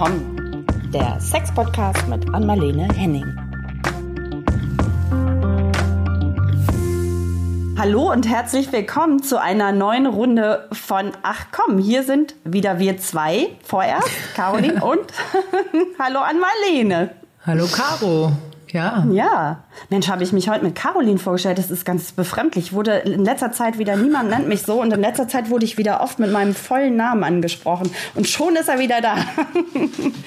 willkommen. Der Sex-Podcast mit Anmalene Henning. Hallo und herzlich willkommen zu einer neuen Runde von Ach komm, hier sind wieder wir zwei. Vorerst Caroline und Hallo an Marlene. Hallo Caro. Ja. Ja. Mensch, habe ich mich heute mit Caroline vorgestellt. Das ist ganz befremdlich. Wurde in letzter Zeit wieder, niemand nennt mich so. Und in letzter Zeit wurde ich wieder oft mit meinem vollen Namen angesprochen. Und schon ist er wieder da.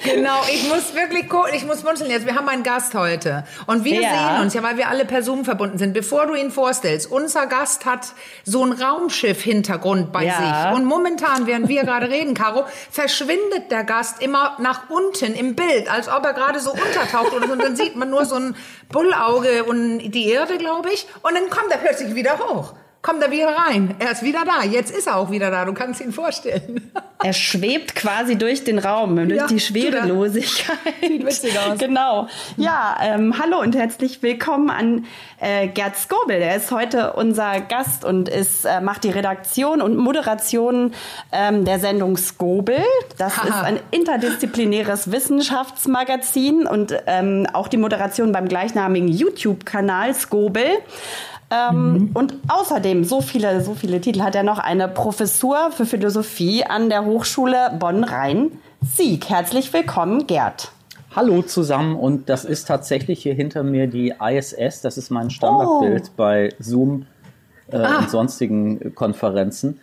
genau, ich muss wirklich gucken, ich muss munzeln jetzt. Wir haben einen Gast heute. Und wir ja. sehen uns ja, weil wir alle per Zoom verbunden sind. Bevor du ihn vorstellst, unser Gast hat so ein Raumschiff-Hintergrund bei ja. sich. Und momentan, während wir gerade reden, Caro, verschwindet der Gast immer nach unten im Bild, als ob er gerade so untertaucht. Und dann sieht man nur so ein Bullauge und die Erde, glaube ich. Und dann kommt er plötzlich wieder hoch kommt er wieder rein. Er ist wieder da. Jetzt ist er auch wieder da. Du kannst ihn vorstellen. Er schwebt quasi durch den Raum, durch ja, die Schwerelosigkeit. Sieht witzig aus. Genau. Ja, ähm, hallo und herzlich willkommen an äh, Gerd Skobel. Er ist heute unser Gast und ist, äh, macht die Redaktion und Moderation ähm, der Sendung Skobel. Das Aha. ist ein interdisziplinäres Wissenschaftsmagazin und ähm, auch die Moderation beim gleichnamigen YouTube-Kanal Skobel. Ähm, mhm. Und außerdem, so viele, so viele Titel hat er noch eine Professur für Philosophie an der Hochschule Bonn-Rhein-Sieg. Herzlich willkommen, Gerd. Hallo zusammen und das ist tatsächlich hier hinter mir die ISS. Das ist mein Standardbild oh. bei Zoom äh, ah. und sonstigen Konferenzen.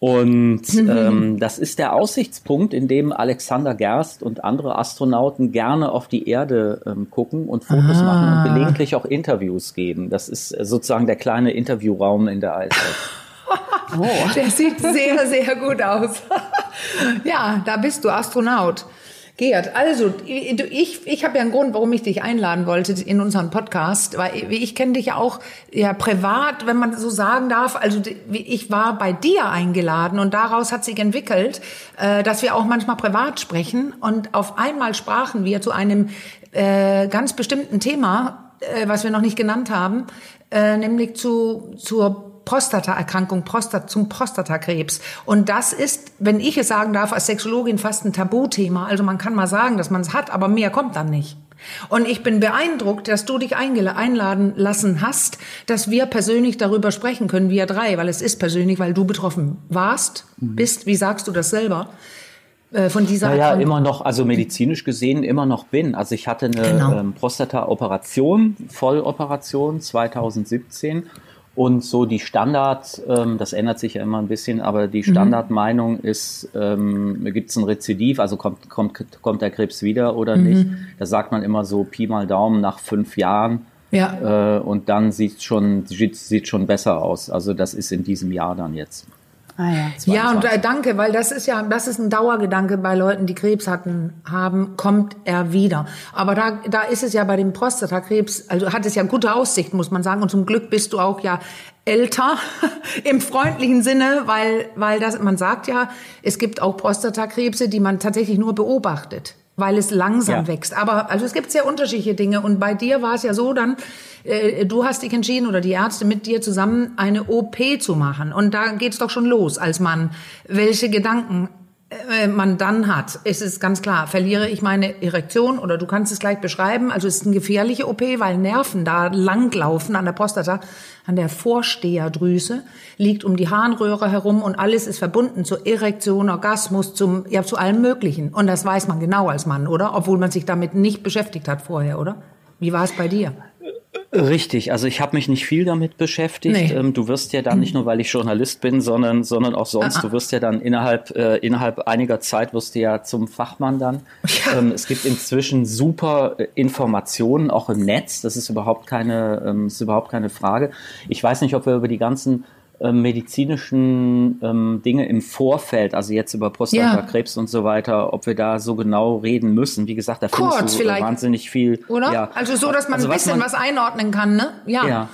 Und ähm, das ist der Aussichtspunkt, in dem Alexander Gerst und andere Astronauten gerne auf die Erde ähm, gucken und Fotos ah. machen und gelegentlich auch Interviews geben. Das ist sozusagen der kleine Interviewraum in der ISS. oh. Der sieht sehr, sehr gut aus. ja, da bist du Astronaut. Gerd, also ich, ich habe ja einen Grund, warum ich dich einladen wollte in unseren Podcast, weil ich kenne dich ja auch ja privat, wenn man so sagen darf. Also ich war bei dir eingeladen und daraus hat sich entwickelt, äh, dass wir auch manchmal privat sprechen und auf einmal sprachen wir zu einem äh, ganz bestimmten Thema, äh, was wir noch nicht genannt haben, nämlich zu zur Prostataerkrankung, Prostat, zum Prostatakrebs. Und das ist, wenn ich es sagen darf, als Sexologin fast ein Tabuthema. Also man kann mal sagen, dass man es hat, aber mehr kommt dann nicht. Und ich bin beeindruckt, dass du dich einladen lassen hast, dass wir persönlich darüber sprechen können, wir drei, weil es ist persönlich, weil du betroffen warst, mhm. bist, wie sagst du das selber? Äh, von dieser naja, Erkrankung? immer noch, also medizinisch gesehen immer noch bin. Also ich hatte eine genau. ähm, Prostata-Operation, Volloperation 2017 und so die Standard, ähm, das ändert sich ja immer ein bisschen, aber die mhm. Standardmeinung ist, ähm, gibt es ein Rezidiv, also kommt, kommt, kommt der Krebs wieder oder mhm. nicht. Da sagt man immer so Pi mal Daumen nach fünf Jahren. Ja. Äh, und dann sieht schon, sieht, sieht schon besser aus. Also das ist in diesem Jahr dann jetzt. Ah ja, ja, und äh, danke, weil das ist ja, das ist ein Dauergedanke bei Leuten, die Krebs hatten, haben, kommt er wieder. Aber da, da ist es ja bei dem Prostatakrebs, also hat es ja gute Aussicht, muss man sagen. Und zum Glück bist du auch ja älter im freundlichen Sinne, weil, weil das, man sagt ja, es gibt auch Prostatakrebse, die man tatsächlich nur beobachtet weil es langsam ja. wächst. Aber also es gibt sehr unterschiedliche Dinge. Und bei dir war es ja so dann, äh, du hast dich entschieden oder die Ärzte mit dir zusammen eine OP zu machen. Und da geht es doch schon los als Mann. Welche Gedanken man dann hat, es ist ganz klar, verliere ich meine Erektion oder du kannst es gleich beschreiben. Also es ist eine gefährliche OP, weil Nerven da langlaufen an der Prostata, an der Vorsteherdrüse, liegt um die Harnröhre herum und alles ist verbunden zur Erektion, Orgasmus, zum, ja, zu allem Möglichen. Und das weiß man genau als Mann, oder? Obwohl man sich damit nicht beschäftigt hat vorher, oder? Wie war es bei dir? Richtig, also ich habe mich nicht viel damit beschäftigt. Nee. Ähm, du wirst ja dann nicht nur, weil ich Journalist bin, sondern sondern auch sonst. Ah, ah. Du wirst ja dann innerhalb äh, innerhalb einiger Zeit wirst du ja zum Fachmann dann. Ja. Ähm, es gibt inzwischen super äh, Informationen auch im Netz. Das ist überhaupt keine ähm, ist überhaupt keine Frage. Ich weiß nicht, ob wir über die ganzen medizinischen ähm, Dinge im Vorfeld, also jetzt über Prostatakrebs ja. und so weiter, ob wir da so genau reden müssen. Wie gesagt, da Kurz findest du vielleicht. wahnsinnig viel. Oder? Ja. Also so, dass man also ein bisschen was, man, was einordnen kann, ne? Ja. ja.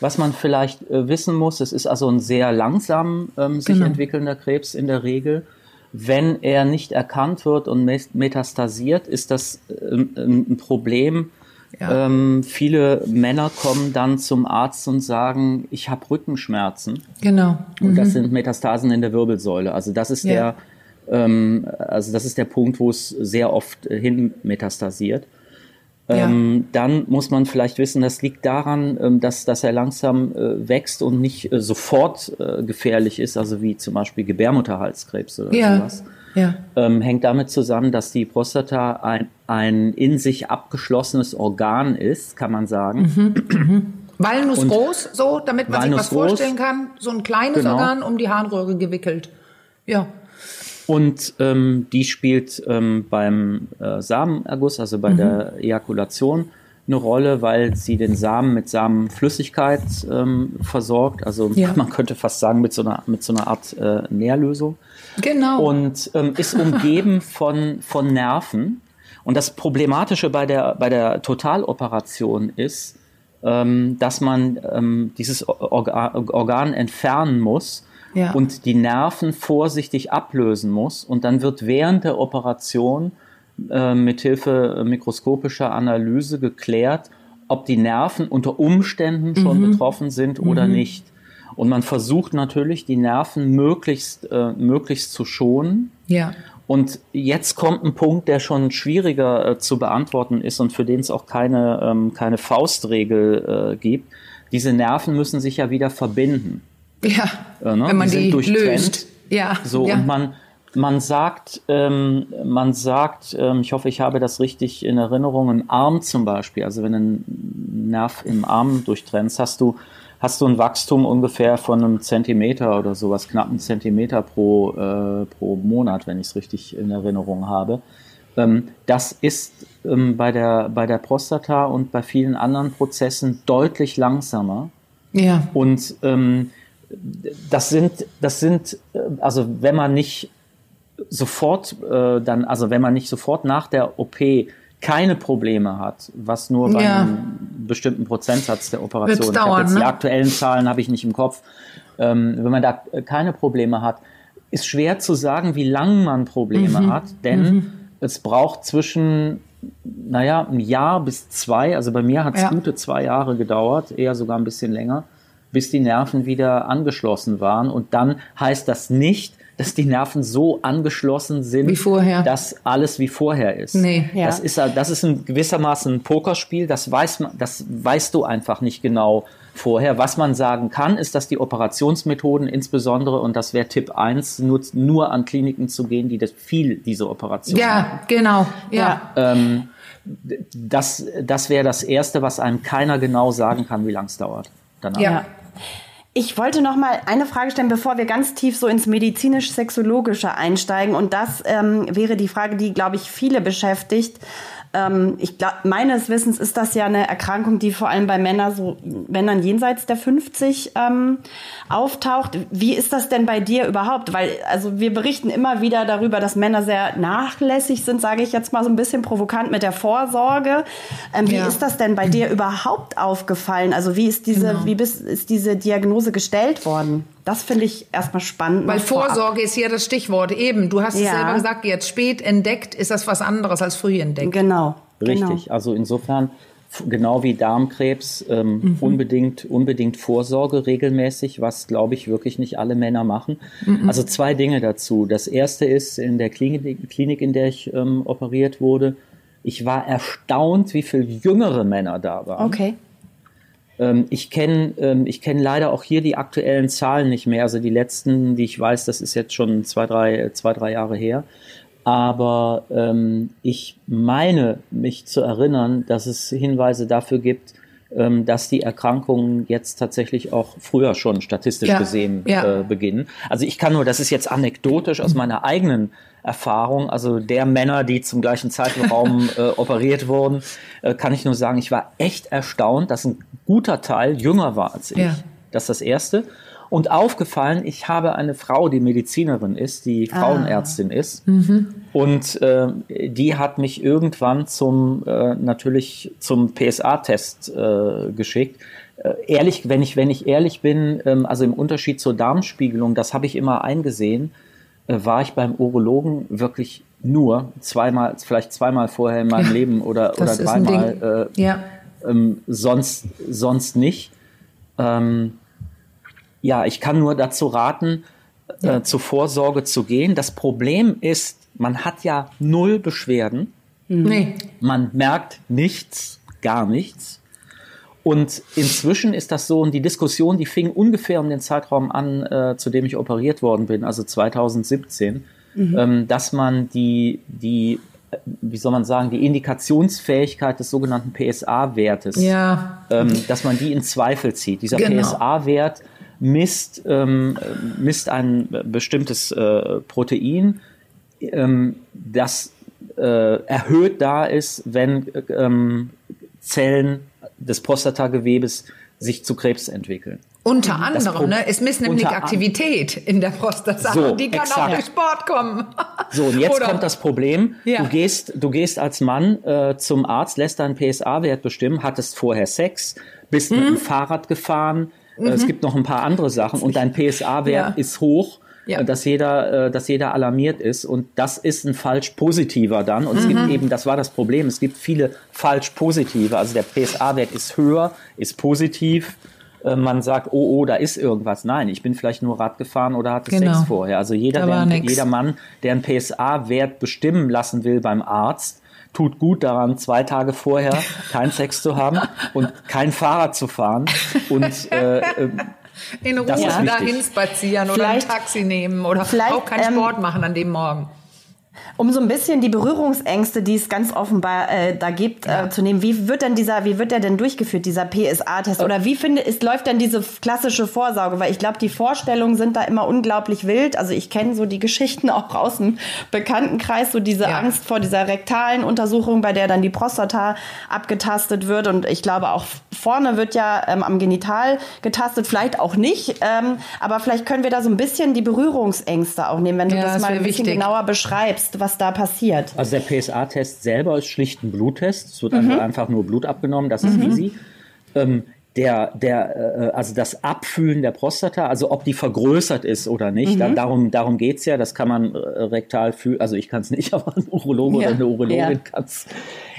Was man vielleicht äh, wissen muss, es ist also ein sehr langsam ähm, sich genau. entwickelnder Krebs in der Regel. Wenn er nicht erkannt wird und metastasiert, ist das ähm, ein Problem, ja. Ähm, viele Männer kommen dann zum Arzt und sagen, ich habe Rückenschmerzen. Genau. Mhm. Und das mhm. sind Metastasen in der Wirbelsäule. Also das ist ja. der Ähm, also das ist der Punkt, wo es sehr oft hin metastasiert. Ja. Ähm, dann muss man vielleicht wissen, das liegt daran, ähm, dass, dass er langsam äh, wächst und nicht äh, sofort äh, gefährlich ist, also wie zum Beispiel Gebärmutterhalskrebs oder ja. sowas. Ja. Ähm, hängt damit zusammen, dass die Prostata ein, ein in sich abgeschlossenes Organ ist, kann man sagen. Mhm. Mhm. Walnuss und groß, so, damit man Walnuss sich was vorstellen kann. So ein kleines genau. Organ um die Harnröhre gewickelt. Ja. Und ähm, die spielt ähm, beim äh, Samenerguss, also bei mhm. der Ejakulation, eine Rolle, weil sie den Samen mit Samenflüssigkeit ähm, versorgt. Also ja. man könnte fast sagen mit so einer, mit so einer Art äh, Nährlösung. Genau. Und ähm, ist umgeben von, von Nerven. Und das Problematische bei der, bei der Totaloperation ist, ähm, dass man ähm, dieses Organ, Organ entfernen muss ja. und die Nerven vorsichtig ablösen muss. Und dann wird während der Operation äh, mithilfe mikroskopischer Analyse geklärt, ob die Nerven unter Umständen schon mhm. betroffen sind oder mhm. nicht. Und man versucht natürlich, die Nerven möglichst, äh, möglichst zu schonen. Ja. Und jetzt kommt ein Punkt, der schon schwieriger äh, zu beantworten ist und für den es auch keine, ähm, keine Faustregel äh, gibt. Diese Nerven müssen sich ja wieder verbinden. Ja, äh, ne? wenn man die, die löst. Ja, so ja. und man man sagt, ähm, man sagt, ähm, ich hoffe, ich habe das richtig in Erinnerung, ein Arm zum Beispiel, also wenn du einen Nerv im Arm durchtrennst, hast du hast du ein Wachstum ungefähr von einem Zentimeter oder sowas, knapp einen Zentimeter pro, äh, pro Monat, wenn ich es richtig in Erinnerung habe. Ähm, das ist ähm, bei, der, bei der Prostata und bei vielen anderen Prozessen deutlich langsamer. Ja. Und ähm, das sind, das sind, äh, also wenn man nicht sofort äh, dann, also wenn man nicht sofort nach der OP keine Probleme hat, was nur bei ja. einem bestimmten Prozentsatz der Operation, dauern, ich jetzt ne? die aktuellen Zahlen habe ich nicht im Kopf, ähm, wenn man da keine Probleme hat, ist schwer zu sagen, wie lange man Probleme mhm. hat, denn mhm. es braucht zwischen naja, ein Jahr bis zwei, also bei mir hat es ja. gute zwei Jahre gedauert, eher sogar ein bisschen länger, bis die Nerven wieder angeschlossen waren. Und dann heißt das nicht, dass die Nerven so angeschlossen sind, wie vorher. dass alles wie vorher ist. Nee, ja. Das ist das ist ein gewissermaßen ein Pokerspiel. Das weiß man, das weißt du einfach nicht genau vorher. Was man sagen kann, ist, dass die Operationsmethoden insbesondere, und das wäre Tipp 1, nur, nur an Kliniken zu gehen, die das viel diese Operation Ja, haben. genau. Ja. Ähm, das das wäre das Erste, was einem keiner genau sagen kann, wie lang es dauert. Danach. Ja. Ich wollte noch mal eine Frage stellen, bevor wir ganz tief so ins medizinisch-sexologische einsteigen. Und das ähm, wäre die Frage, die, glaube ich, viele beschäftigt. Ähm, ich glaube, meines Wissens ist das ja eine Erkrankung, die vor allem bei Männern so Männern jenseits der 50 ähm, auftaucht. Wie ist das denn bei dir überhaupt? Weil also wir berichten immer wieder darüber, dass Männer sehr nachlässig sind, sage ich jetzt mal so ein bisschen provokant mit der Vorsorge. Ähm, wie ja. ist das denn bei dir überhaupt aufgefallen? Also wie ist diese genau. wie bist, ist diese Diagnose gestellt worden? Das finde ich erstmal spannend. Weil Vorsorge ist ja das Stichwort. Eben, du hast ja. es selber gesagt, jetzt spät entdeckt ist das was anderes als früh entdeckt. Genau. Richtig. Genau. Also insofern, genau wie Darmkrebs, ähm, mhm. unbedingt, unbedingt Vorsorge regelmäßig, was glaube ich wirklich nicht alle Männer machen. Mhm. Also zwei Dinge dazu. Das erste ist in der Klinik, Klinik in der ich ähm, operiert wurde, ich war erstaunt, wie viele jüngere Männer da waren. Okay. Ähm, ich kenne ähm, ich kenn leider auch hier die aktuellen Zahlen nicht mehr. Also die letzten, die ich weiß, das ist jetzt schon zwei, drei, zwei, drei Jahre her. Aber ähm, ich meine mich zu erinnern, dass es Hinweise dafür gibt, dass die Erkrankungen jetzt tatsächlich auch früher schon statistisch ja, gesehen ja. Äh, beginnen. Also ich kann nur, das ist jetzt anekdotisch aus meiner eigenen Erfahrung, also der Männer, die zum gleichen Zeitraum äh, operiert wurden, äh, kann ich nur sagen, ich war echt erstaunt, dass ein guter Teil jünger war als ich. Ja. Das ist das Erste. Und aufgefallen, ich habe eine Frau, die Medizinerin ist, die ah. Frauenärztin ist. Mhm. Und äh, die hat mich irgendwann zum äh, natürlich zum PSA-Test äh, geschickt. Äh, ehrlich, wenn ich, wenn ich ehrlich bin, ähm, also im Unterschied zur Darmspiegelung, das habe ich immer eingesehen, äh, war ich beim Urologen wirklich nur zweimal, vielleicht zweimal vorher in meinem ja, Leben oder, oder dreimal. Äh, ja. ähm, sonst, sonst nicht. Ähm, ja, ich kann nur dazu raten, ja. äh, zur Vorsorge zu gehen. Das Problem ist, man hat ja null Beschwerden. Mhm. Nee. Man merkt nichts, gar nichts. Und inzwischen ist das so, und die Diskussion, die fing ungefähr um den Zeitraum an, äh, zu dem ich operiert worden bin, also 2017, mhm. ähm, dass man die, die, wie soll man sagen, die Indikationsfähigkeit des sogenannten PSA-Wertes, ja. ähm, dass man die in Zweifel zieht. Dieser genau. PSA-Wert misst, ähm, misst ein bestimmtes äh, Protein, ähm, das äh, erhöht da ist, wenn ähm, Zellen des Prostatagewebes sich zu Krebs entwickeln. Unter anderem, ne? Es misst nämlich Aktivität in der Prostata. So, die kann exakt. auch durch Sport kommen. So, und jetzt Oder? kommt das Problem. Ja. Du gehst, du gehst als Mann äh, zum Arzt, lässt deinen PSA-Wert bestimmen, hattest vorher Sex, bist mhm. mit dem Fahrrad gefahren. Mhm. Äh, es mhm. gibt noch ein paar andere Sachen und dein PSA-Wert ja. ist hoch ja. dass jeder, äh, dass jeder alarmiert ist. Und das ist ein falsch positiver dann. Und mhm. es gibt mhm. eben, das war das Problem, es gibt viele falsch positive. Also der PSA-Wert ist höher, ist positiv. Äh, man sagt, oh, oh, da ist irgendwas. Nein, ich bin vielleicht nur Rad gefahren oder hatte genau. Sex vorher. Also jeder, der, jeder Mann, der einen PSA-Wert bestimmen lassen will beim Arzt, tut gut daran, zwei Tage vorher keinen Sex zu haben und kein Fahrrad zu fahren und äh, äh in Ruhe dahin spazieren oder ein Taxi nehmen oder auch keinen Sport ähm, machen an dem Morgen um so ein bisschen die Berührungsängste, die es ganz offenbar äh, da gibt, äh, ja. äh, zu nehmen. Wie wird denn dieser, wie wird der denn durchgeführt, dieser PSA-Test? Oder wie finde, ist, läuft denn diese klassische Vorsorge? Weil ich glaube, die Vorstellungen sind da immer unglaublich wild. Also ich kenne so die Geschichten auch aus dem Bekanntenkreis, so diese ja. Angst vor dieser rektalen Untersuchung, bei der dann die Prostata abgetastet wird. Und ich glaube auch vorne wird ja ähm, am Genital getastet, vielleicht auch nicht. Ähm, aber vielleicht können wir da so ein bisschen die Berührungsängste auch nehmen, wenn du ja, das mal ein bisschen wichtig. genauer beschreibst, was was da passiert. Also der PSA-Test selber ist schlicht ein Bluttest. Es wird mhm. also einfach nur Blut abgenommen, das ist mhm. easy. Ähm, der, der, äh, also das Abfühlen der Prostata, also ob die vergrößert ist oder nicht, mhm. da, darum, darum geht's ja, das kann man äh, rektal fühlen, also ich kann es nicht, aber ein Urologe ja. oder eine Urologin ja. kann es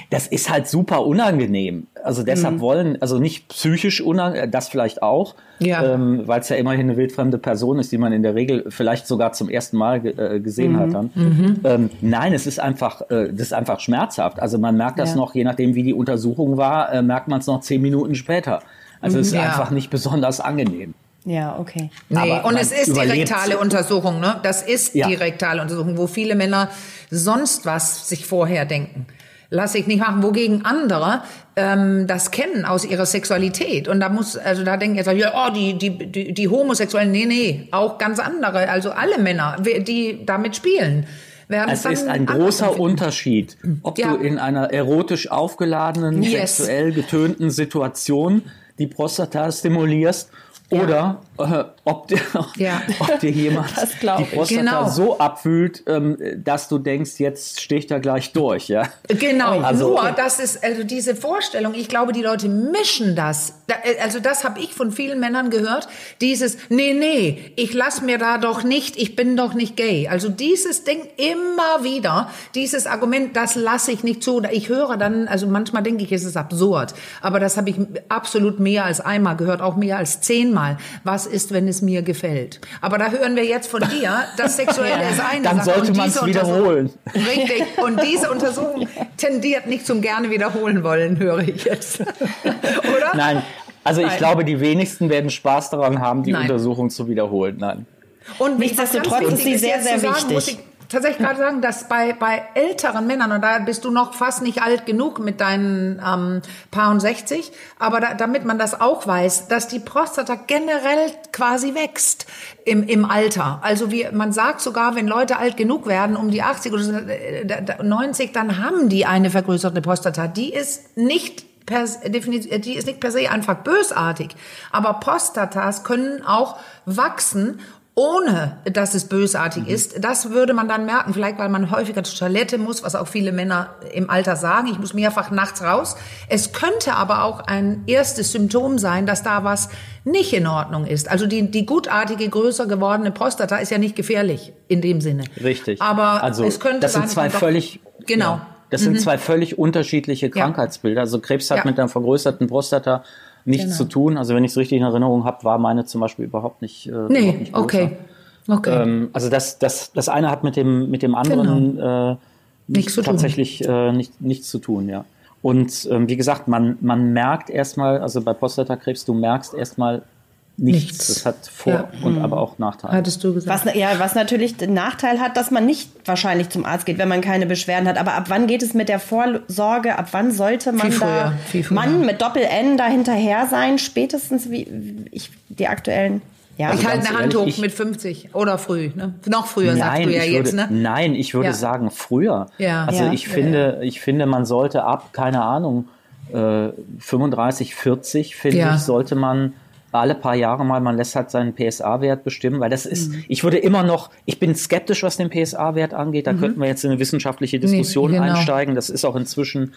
das ist halt super unangenehm. Also deshalb mhm. wollen, also nicht psychisch unangenehm, das vielleicht auch, ja. ähm, weil es ja immerhin eine wildfremde Person ist, die man in der Regel vielleicht sogar zum ersten Mal äh, gesehen mhm. hat dann. Mhm. Ähm, nein, es ist einfach, äh, das ist einfach schmerzhaft. Also man merkt das ja. noch, je nachdem wie die Untersuchung war, äh, merkt man es noch zehn Minuten später. Also es ist ja. einfach nicht besonders angenehm. Ja, okay. Nee, Aber und es ist die rektale Untersuchung, ne? Das ist ja. die rektale Untersuchung, wo viele Männer sonst was sich vorher denken lasse ich nicht machen, wogegen andere ähm, das kennen aus ihrer Sexualität. Und da muss, also da denken jetzt, ja, oh, die, die, die, die Homosexuellen, nee, nee, auch ganz andere, also alle Männer, die damit spielen. Es ist ein großer Unterschied, ob ja. du in einer erotisch aufgeladenen, yes. sexuell getönten Situation die Prostata stimulierst oder äh, ob, dir, ja. ob dir jemand die Prostata genau. so abwühlt, ähm, dass du denkst, jetzt stehe ich da gleich durch. Ja? Genau, also, nur das ist also diese Vorstellung, ich glaube, die Leute mischen das. Äh, also das habe ich von vielen Männern gehört, dieses, nee, nee, ich lass mir da doch nicht, ich bin doch nicht gay. Also dieses Ding immer wieder, dieses Argument, das lasse ich nicht zu. Ich höre dann, also manchmal denke ich, es ist absurd, aber das habe ich absolut mehr als einmal gehört, auch mehr als zehnmal mal, was ist, wenn es mir gefällt? Aber da hören wir jetzt von dir, das Sexuelle ist eine Dann Sache. sollte man es wiederholen. Richtig. Und diese Untersuchung tendiert nicht zum gerne wiederholen wollen, höre ich jetzt. Oder? Nein. Also ich glaube, die wenigsten werden Spaß daran haben, die Nein. Untersuchung zu wiederholen. Nein. Und nichtsdestotrotz ist sie sehr, sehr wichtig tatsächlich gerade sagen, dass bei, bei älteren Männern, und da bist du noch fast nicht alt genug mit deinen ähm, paar und 60, aber da, damit man das auch weiß, dass die Prostata generell quasi wächst im, im Alter. Also wie man sagt sogar, wenn Leute alt genug werden, um die 80 oder 90, dann haben die eine vergrößerte Prostata. Die ist nicht per, die ist nicht per se einfach bösartig, aber Prostatas können auch wachsen ohne dass es bösartig mhm. ist. Das würde man dann merken, vielleicht weil man häufiger zur Toilette muss, was auch viele Männer im Alter sagen. Ich muss mehrfach nachts raus. Es könnte aber auch ein erstes Symptom sein, dass da was nicht in Ordnung ist. Also die, die gutartige, größer gewordene Prostata ist ja nicht gefährlich in dem Sinne. Richtig. Aber also, es könnte das sind zwei völlig genau. Ja, das sind mhm. zwei völlig unterschiedliche Krankheitsbilder. Also Krebs hat ja. mit einer vergrößerten Prostata nichts genau. zu tun. Also wenn ich es richtig in Erinnerung habe, war meine zum Beispiel überhaupt nicht. Äh, nee, überhaupt nicht okay. Okay. Ähm, also das, das, das eine hat mit dem, mit dem anderen genau. äh, nichts tatsächlich äh, nicht, nichts zu tun, ja. Und ähm, wie gesagt, man, man merkt erstmal, also bei Prostatakrebs, du merkst erstmal nichts. nichts. Das hat Vor- ja. und mhm. aber auch Nachteile. Hattest du gesagt. Was, ja, was natürlich den Nachteil hat, dass man nicht wahrscheinlich zum Arzt geht, wenn man keine Beschwerden hat. Aber ab wann geht es mit der Vorsorge? Ab wann sollte man viel da früher, früher. Mann mit Doppel-N da hinterher sein? Spätestens wie ich, die aktuellen ja, ich halte eine Hand hoch mit 50 oder früh, ne? Noch früher nein, sagst du ja jetzt, ne? Nein, ich würde ja. sagen früher. Ja. Also ja. ich finde, ich finde, man sollte ab, keine Ahnung, äh, 35, 40, finde ich, sollte man alle paar Jahre mal, man lässt halt seinen PSA-Wert bestimmen, weil das ist, mhm. ich würde immer noch, ich bin skeptisch, was den PSA-Wert angeht, da mhm. könnten wir jetzt in eine wissenschaftliche Diskussion nee, genau. einsteigen, das ist auch inzwischen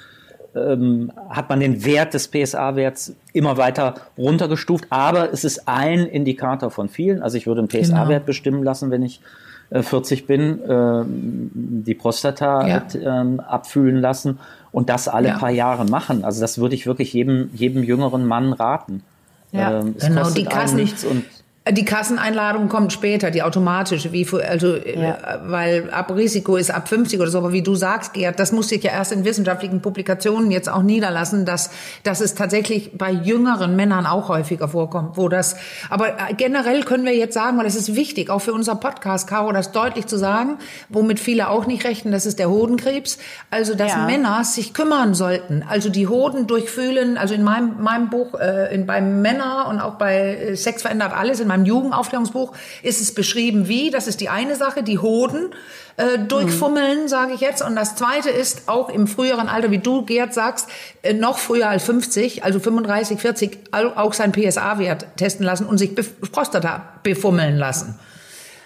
ähm, hat man den Wert des PSA-Werts immer weiter runtergestuft, aber es ist ein Indikator von vielen. Also ich würde einen PSA-Wert genau. bestimmen lassen, wenn ich äh, 40 bin, äh, die Prostata ja. äh, abfühlen lassen und das alle ja. paar Jahre machen. Also das würde ich wirklich jedem, jedem jüngeren Mann raten. Ja, ähm, genau, die Kassen, nichts und die Kasseneinladung kommt später, die automatische, wie für, also äh, ja. weil ab Risiko ist ab 50 oder so, aber wie du sagst, Gerd, das muss sich ja erst in wissenschaftlichen Publikationen jetzt auch niederlassen, dass dass es tatsächlich bei jüngeren Männern auch häufiger vorkommt, wo das aber äh, generell können wir jetzt sagen, weil es ist wichtig, auch für unser Podcast Caro das deutlich zu sagen, womit viele auch nicht rechnen, das ist der Hodenkrebs, also dass ja. Männer sich kümmern sollten, also die Hoden durchfühlen, also in meinem meinem Buch äh, in beim Männer und auch bei äh, Sex verändert alles in meinem Jugendaufklärungsbuch ist es beschrieben, wie, das ist die eine Sache, die Hoden äh, durchfummeln, mhm. sage ich jetzt. Und das zweite ist auch im früheren Alter, wie du, Gerd, sagst, äh, noch früher als 50, also 35, 40, auch sein PSA-Wert testen lassen und sich Prostata befummeln lassen.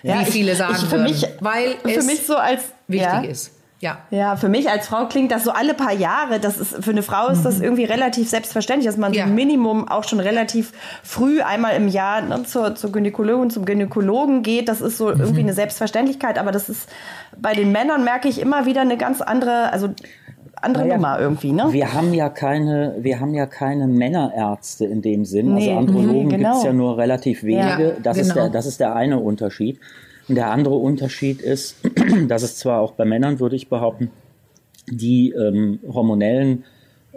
Ja, wie viele sagen ich, für mich, weil für es mich so als wichtig ja. ist. Ja. Ja, für mich als Frau klingt das so alle paar Jahre. Das ist, für eine Frau ist das mhm. irgendwie relativ selbstverständlich, dass man ja. so ein Minimum auch schon relativ früh einmal im Jahr ne, zur, zur Gynäkologin, zum Gynäkologen geht. Das ist so mhm. irgendwie eine Selbstverständlichkeit. Aber das ist, bei den Männern merke ich immer wieder eine ganz andere, also andere naja, Nummer irgendwie, ne? Wir haben ja keine, wir haben ja keine Männerärzte in dem Sinn. Also nee, also Andrologen genau. gibt's ja nur relativ wenige. Ja, das, genau. ist der, das ist der eine Unterschied. Der andere Unterschied ist, dass es zwar auch bei Männern, würde ich behaupten, die ähm, hormonellen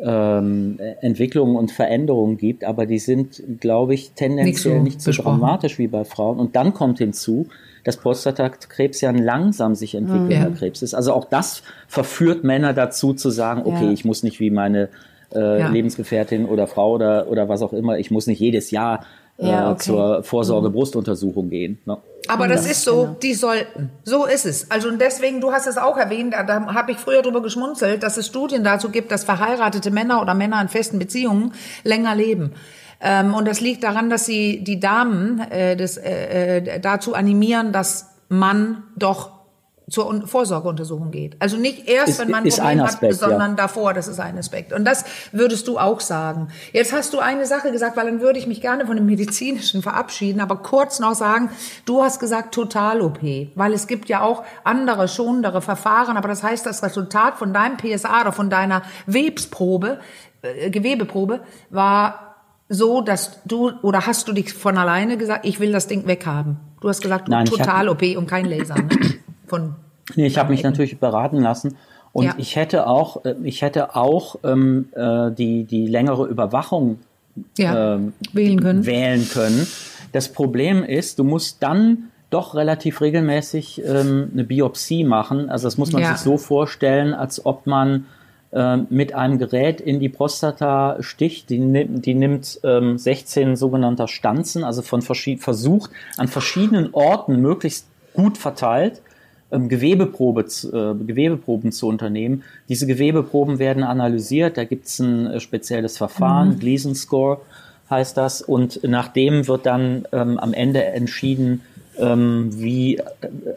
ähm, Entwicklungen und Veränderungen gibt, aber die sind, glaube ich, tendenziell nicht so, nicht so dramatisch wie bei Frauen. Und dann kommt hinzu, dass Prostatakrebs ja ein langsam sich entwickelnder ja. Krebs ist. Also auch das verführt Männer dazu zu sagen, okay, ja. ich muss nicht wie meine äh, ja. Lebensgefährtin oder Frau oder, oder was auch immer, ich muss nicht jedes Jahr äh, okay. zur Vorsorge mhm. Brustuntersuchung gehen. Ne? Aber das ist so, genau. die sollten. So ist es. Also und deswegen, du hast es auch erwähnt, da, da habe ich früher drüber geschmunzelt, dass es Studien dazu gibt, dass verheiratete Männer oder Männer in festen Beziehungen länger leben. Ähm, und das liegt daran, dass sie die Damen äh, das, äh, äh dazu animieren, dass man doch zur Vorsorgeuntersuchung geht. Also nicht erst, ist, wenn man ein Problem Aspekt, hat, sondern ja. davor, das ist ein Aspekt. Und das würdest du auch sagen. Jetzt hast du eine Sache gesagt, weil dann würde ich mich gerne von dem Medizinischen verabschieden, aber kurz noch sagen, du hast gesagt Total-OP, weil es gibt ja auch andere, schonendere Verfahren, aber das heißt, das Resultat von deinem PSA oder von deiner Websprobe, äh, Gewebeprobe war so, dass du, oder hast du dich von alleine gesagt, ich will das Ding weghaben? Du hast gesagt, Total-OP und kein Laser. Ne? Von. Nee, ich habe mich natürlich beraten lassen. Und ja. ich hätte auch, äh, ich hätte auch ähm, äh, die, die längere Überwachung ja, ähm, wählen, können. wählen können. Das Problem ist, du musst dann doch relativ regelmäßig ähm, eine Biopsie machen. Also das muss man ja. sich so vorstellen, als ob man äh, mit einem Gerät in die Prostata sticht. Die, die nimmt ähm, 16 sogenannter Stanzen, also von versucht an verschiedenen Orten möglichst gut verteilt ähm, Gewebeprobe, äh, Gewebeproben zu unternehmen. Diese Gewebeproben werden analysiert, da gibt es ein äh, spezielles Verfahren, mhm. Gleason Score heißt das, und nach dem wird dann ähm, am Ende entschieden, ähm, wie, äh,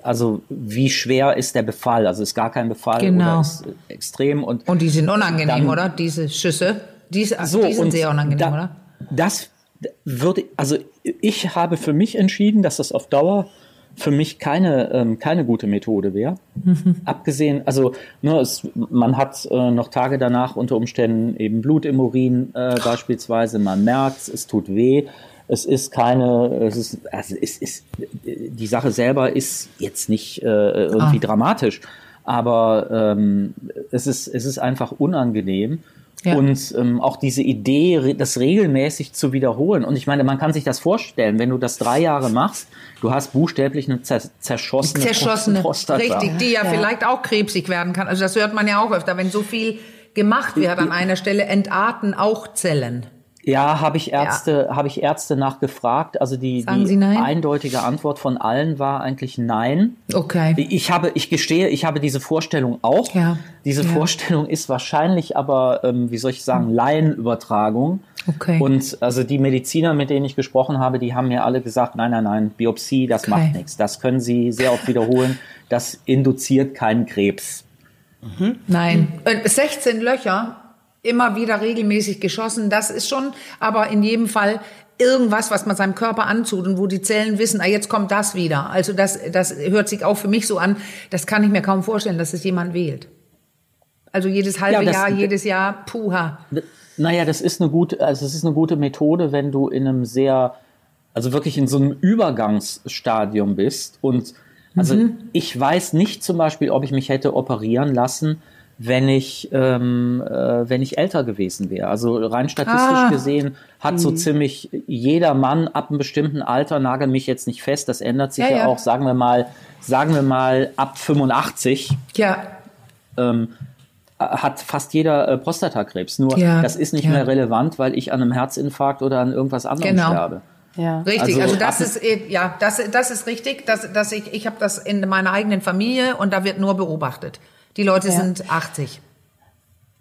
also wie schwer ist der Befall. Also ist gar kein Befall genau. oder ist extrem. Und, und die sind unangenehm, dann, oder? Diese Schüsse, die, so, die sind sehr unangenehm, da, oder? Das würde, also ich habe für mich entschieden, dass das auf Dauer für mich keine, ähm, keine gute Methode wäre. Mhm. Abgesehen, also ne, es, man hat äh, noch Tage danach unter Umständen eben Blut im Urin äh, beispielsweise, man merkt es, tut weh. Es ist keine, es ist, also es ist, die Sache selber ist jetzt nicht äh, irgendwie ah. dramatisch, aber ähm, es ist, es ist einfach unangenehm. Ja. Und ähm, auch diese Idee, das regelmäßig zu wiederholen. Und ich meine, man kann sich das vorstellen, wenn du das drei Jahre machst, du hast buchstäblich eine zerschossene, zerschossene Prostata. Richtig, die ja, ja, vielleicht auch krebsig werden kann. Also das hört man ja auch öfter, wenn so viel gemacht wird an einer Stelle, entarten auch Zellen. Ja, habe ich Ärzte, ja. habe ich Ärzte nachgefragt. Also die, die eindeutige Antwort von allen war eigentlich nein. Okay. Ich habe, ich gestehe, ich habe diese Vorstellung auch. Ja. Diese ja. Vorstellung ist wahrscheinlich aber, ähm, wie soll ich sagen, Laienübertragung. Okay. Und also die Mediziner, mit denen ich gesprochen habe, die haben mir alle gesagt, nein, nein, nein, Biopsie, das okay. macht nichts. Das können Sie sehr oft wiederholen. Das induziert keinen Krebs. Mhm. Nein. 16 Löcher immer wieder regelmäßig geschossen. Das ist schon, aber in jedem Fall irgendwas, was man seinem Körper antut und wo die Zellen wissen, ah, jetzt kommt das wieder. Also das, das hört sich auch für mich so an. Das kann ich mir kaum vorstellen, dass es jemand wählt. Also jedes halbe ja, das, Jahr, jedes Jahr, puha. Naja, das ist eine gute, also es ist eine gute Methode, wenn du in einem sehr, also wirklich in so einem Übergangsstadium bist und also mhm. ich weiß nicht zum Beispiel, ob ich mich hätte operieren lassen, wenn ich, ähm, äh, wenn ich älter gewesen wäre. Also rein statistisch ah. gesehen hat so hm. ziemlich jeder Mann ab einem bestimmten Alter, nagel mich jetzt nicht fest, das ändert sich ja, ja, ja. auch, sagen wir mal, sagen wir mal ab 85. Ja. Ähm, hat fast jeder äh, Prostatakrebs. Nur ja, das ist nicht ja. mehr relevant, weil ich an einem Herzinfarkt oder an irgendwas anderem genau. sterbe. Ja. Richtig, also, also das ist eh, ja, das, das ist richtig, dass, dass ich ich habe das in meiner eigenen Familie und da wird nur beobachtet. Die Leute ja. sind 80.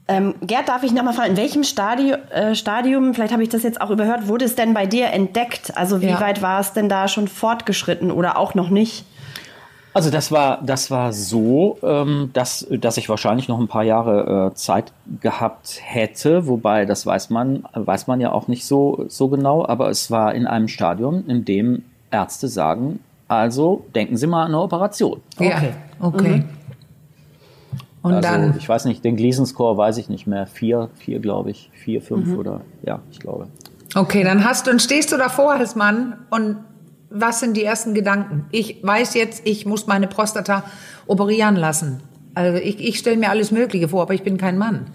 Ähm, Gerd, darf ich nochmal fragen, in welchem Stadium, äh, Stadium, vielleicht habe ich das jetzt auch überhört, wurde es denn bei dir entdeckt? Also wie ja. weit war es denn da schon fortgeschritten oder auch noch nicht? Also das war, das war so, ähm, dass, dass ich wahrscheinlich noch ein paar Jahre äh, Zeit gehabt hätte, wobei das weiß man, weiß man ja auch nicht so, so genau, aber es war in einem Stadium, in dem Ärzte sagen, also denken Sie mal an eine Operation. Okay, ja. okay. Mhm. Und also, dann, ich weiß nicht, den Gleason-Score weiß ich nicht mehr. Vier, vier glaube ich. Vier, fünf mhm. oder, ja, ich glaube. Okay, dann hast du, und stehst du davor als Mann und was sind die ersten Gedanken? Ich weiß jetzt, ich muss meine Prostata operieren lassen. Also ich, ich stelle mir alles Mögliche vor, aber ich bin kein Mann.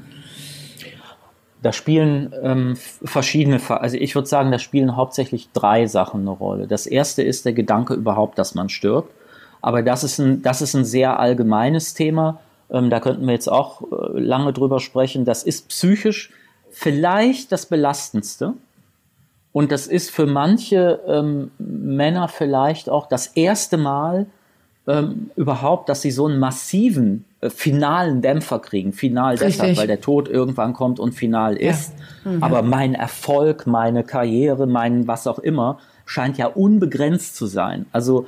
Da spielen ähm, verschiedene, also ich würde sagen, da spielen hauptsächlich drei Sachen eine Rolle. Das erste ist der Gedanke überhaupt, dass man stirbt. Aber das ist ein, das ist ein sehr allgemeines Thema. Ähm, da könnten wir jetzt auch äh, lange drüber sprechen. Das ist psychisch vielleicht das Belastendste. Und das ist für manche ähm, Männer vielleicht auch das erste Mal ähm, überhaupt, dass sie so einen massiven äh, finalen Dämpfer kriegen. Final Richtig. deshalb, weil der Tod irgendwann kommt und final ist. Ja. Mhm. Aber mein Erfolg, meine Karriere, mein was auch immer, scheint ja unbegrenzt zu sein. Also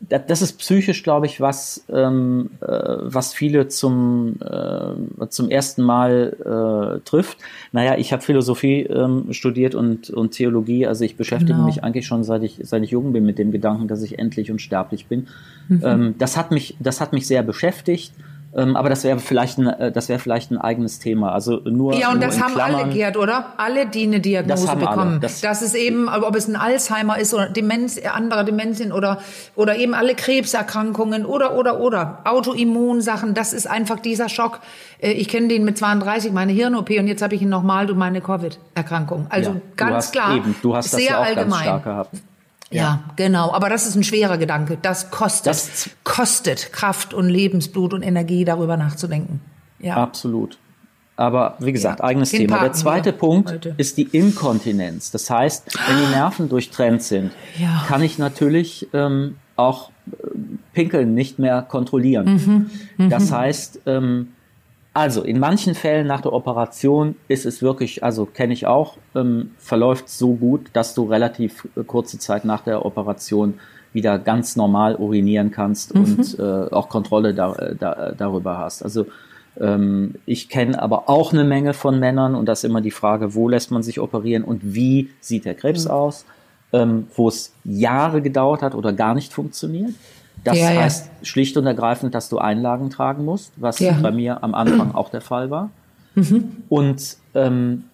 das ist psychisch, glaube ich, was, ähm, äh, was viele zum, äh, zum ersten Mal äh, trifft. Naja, ich habe Philosophie ähm, studiert und, und Theologie, also ich beschäftige genau. mich eigentlich schon seit ich, seit ich jung bin mit dem Gedanken, dass ich endlich unsterblich bin. Mhm. Ähm, das, hat mich, das hat mich sehr beschäftigt. Ähm, aber das wäre vielleicht ein, äh, das wäre vielleicht ein eigenes Thema. Also nur ja und nur das haben Klammern. alle Gerd, oder? Alle, die eine Diagnose das bekommen. Das, das, ist eben, ob es ein Alzheimer ist oder Demenz, andere Demenzien oder oder eben alle Krebserkrankungen oder oder oder Autoimmunsachen. Das ist einfach dieser Schock. Äh, ich kenne den mit 32, meine Hirn-OP und jetzt habe ich ihn nochmal durch meine Covid-Erkrankung. Also ja, ganz klar. Eben, du hast das sehr ja auch allgemein. ganz stark gehabt. Ja. ja. genau. Aber das ist ein schwerer Gedanke. Das kostet, das kostet Kraft und Lebensblut und Energie, darüber nachzudenken. Ja. Absolut. Aber wie gesagt, ja. eigenes Thema. Der zweite Punkt heute. ist die Inkontinenz. Das heißt, wenn die Nerven durchtrennt sind, ja. kann ich natürlich ähm, auch äh, Pinkeln nicht mehr kontrollieren. Mhm. Mhm. Das heißt, ähm, also in manchen Fällen nach der Operation ist es wirklich, also kenne ich auch, ähm, verläuft so gut, dass du relativ äh, kurze Zeit nach der Operation wieder ganz normal urinieren kannst mhm. und äh, auch Kontrolle da, äh, da, darüber hast. Also ähm, ich kenne aber auch eine Menge von Männern und das ist immer die Frage, wo lässt man sich operieren und wie sieht der Krebs mhm. aus, ähm, wo es Jahre gedauert hat oder gar nicht funktioniert. Das ja, heißt ja. schlicht und ergreifend, dass du Einlagen tragen musst, was ja. bei mir am Anfang auch der Fall war. Mhm. Und ähm,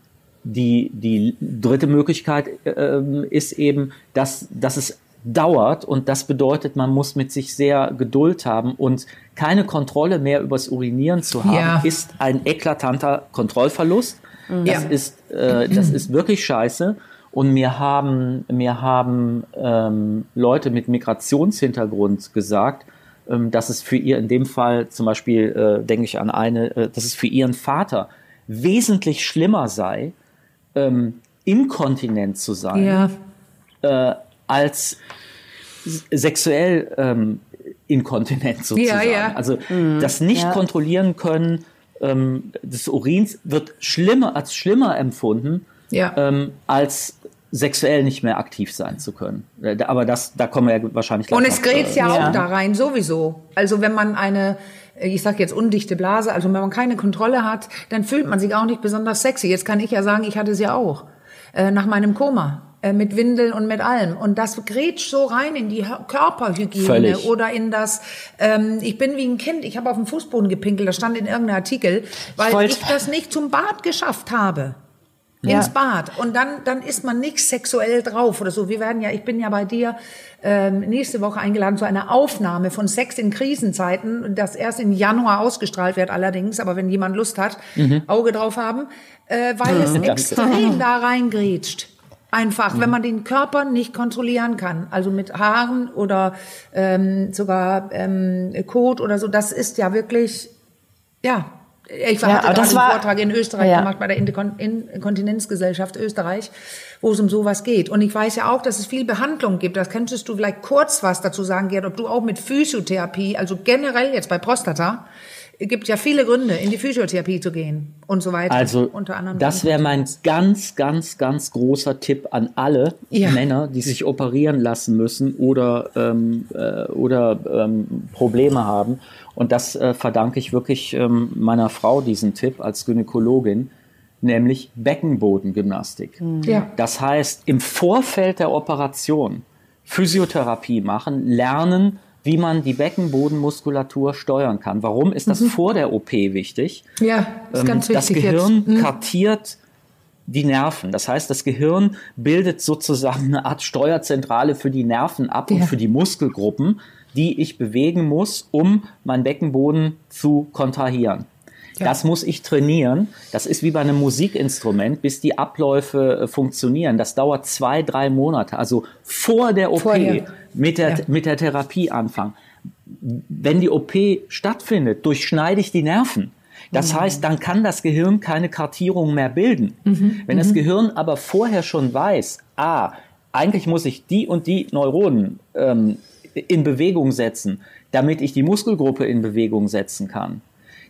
die, die dritte Möglichkeit äh, ist eben, dass, dass es dauert und das bedeutet, man muss mit sich sehr Geduld haben und keine Kontrolle mehr übers Urinieren zu haben, ja. ist ein eklatanter Kontrollverlust. Mhm. Das, ja. ist, äh, das ist wirklich scheiße. Und mir haben, mir haben ähm, Leute mit Migrationshintergrund gesagt, ähm, dass es für ihr in dem Fall zum Beispiel, äh, denke ich an eine, äh, dass es für ihren Vater wesentlich schlimmer sei, ähm, inkontinent zu sein, ja. äh, als sexuell ähm, inkontinent sozusagen. Ja, ja. Also mhm. das nicht kontrollieren können ähm, des Urins wird schlimmer als schlimmer empfunden, ähm, als sexuell nicht mehr aktiv sein zu können. Äh, aber das, da kommen wir ja wahrscheinlich gleich Und es gerät ja auch da rein, sowieso. Also wenn man eine, ich sage jetzt undichte Blase, also wenn man keine Kontrolle hat, dann fühlt man sich auch nicht besonders sexy. Jetzt kann ich ja sagen, ich hatte sie ja auch. Äh, nach meinem Koma äh, mit Windeln und mit allem. Und das grätscht so rein in die Körperhygiene Völlig. oder in das, ähm, ich bin wie ein Kind, ich habe auf dem Fußboden gepinkelt, das stand in irgendeinem Artikel, weil ich, ich das nicht zum Bad geschafft habe ja. ins Bad. Und dann, dann ist man nicht sexuell drauf oder so. Wir werden ja, ich bin ja bei dir ähm, nächste Woche eingeladen zu einer Aufnahme von Sex in Krisenzeiten, das erst im Januar ausgestrahlt wird allerdings, aber wenn jemand Lust hat, mhm. Auge drauf haben, äh, weil es extrem da reingrätscht. Einfach, mhm. wenn man den Körper nicht kontrollieren kann, also mit Haaren oder ähm, sogar ähm, Kot oder so, das ist ja wirklich, ja, ich war, ja, hatte das war, einen Vortrag in Österreich ja. gemacht bei der Inkontinenzgesellschaft Österreich, wo es um sowas geht. Und ich weiß ja auch, dass es viel Behandlung gibt. Das könntest du vielleicht kurz was dazu sagen, Gerd, ob du auch mit Physiotherapie, also generell jetzt bei Prostata, gibt ja viele Gründe, in die Physiotherapie zu gehen und so weiter. Also unter anderem das wäre mein ganz, ganz, ganz großer Tipp an alle ja. Männer, die sich operieren lassen müssen oder ähm, äh, oder ähm, Probleme haben. Und das äh, verdanke ich wirklich ähm, meiner Frau diesen Tipp als Gynäkologin, nämlich Beckenbodengymnastik. Mhm. Ja. Das heißt, im Vorfeld der Operation Physiotherapie machen, lernen wie man die Beckenbodenmuskulatur steuern kann. Warum ist das mhm. vor der OP wichtig? Ja, ist ähm, ganz wichtig. Das Gehirn mhm. kartiert die Nerven. Das heißt, das Gehirn bildet sozusagen eine Art Steuerzentrale für die Nerven ab ja. und für die Muskelgruppen, die ich bewegen muss, um meinen Beckenboden zu kontrahieren. Ja. Das muss ich trainieren. Das ist wie bei einem Musikinstrument, bis die Abläufe äh, funktionieren. Das dauert zwei, drei Monate. Also vor der OP, Vorher. mit der, ja. mit der Therapie anfangen. Wenn die OP stattfindet, durchschneide ich die Nerven. Das mhm. heißt, dann kann das Gehirn keine Kartierung mehr bilden. Mhm. Wenn mhm. das Gehirn aber vorher schon weiß, ah, eigentlich muss ich die und die Neuronen ähm, in Bewegung setzen, damit ich die Muskelgruppe in Bewegung setzen kann,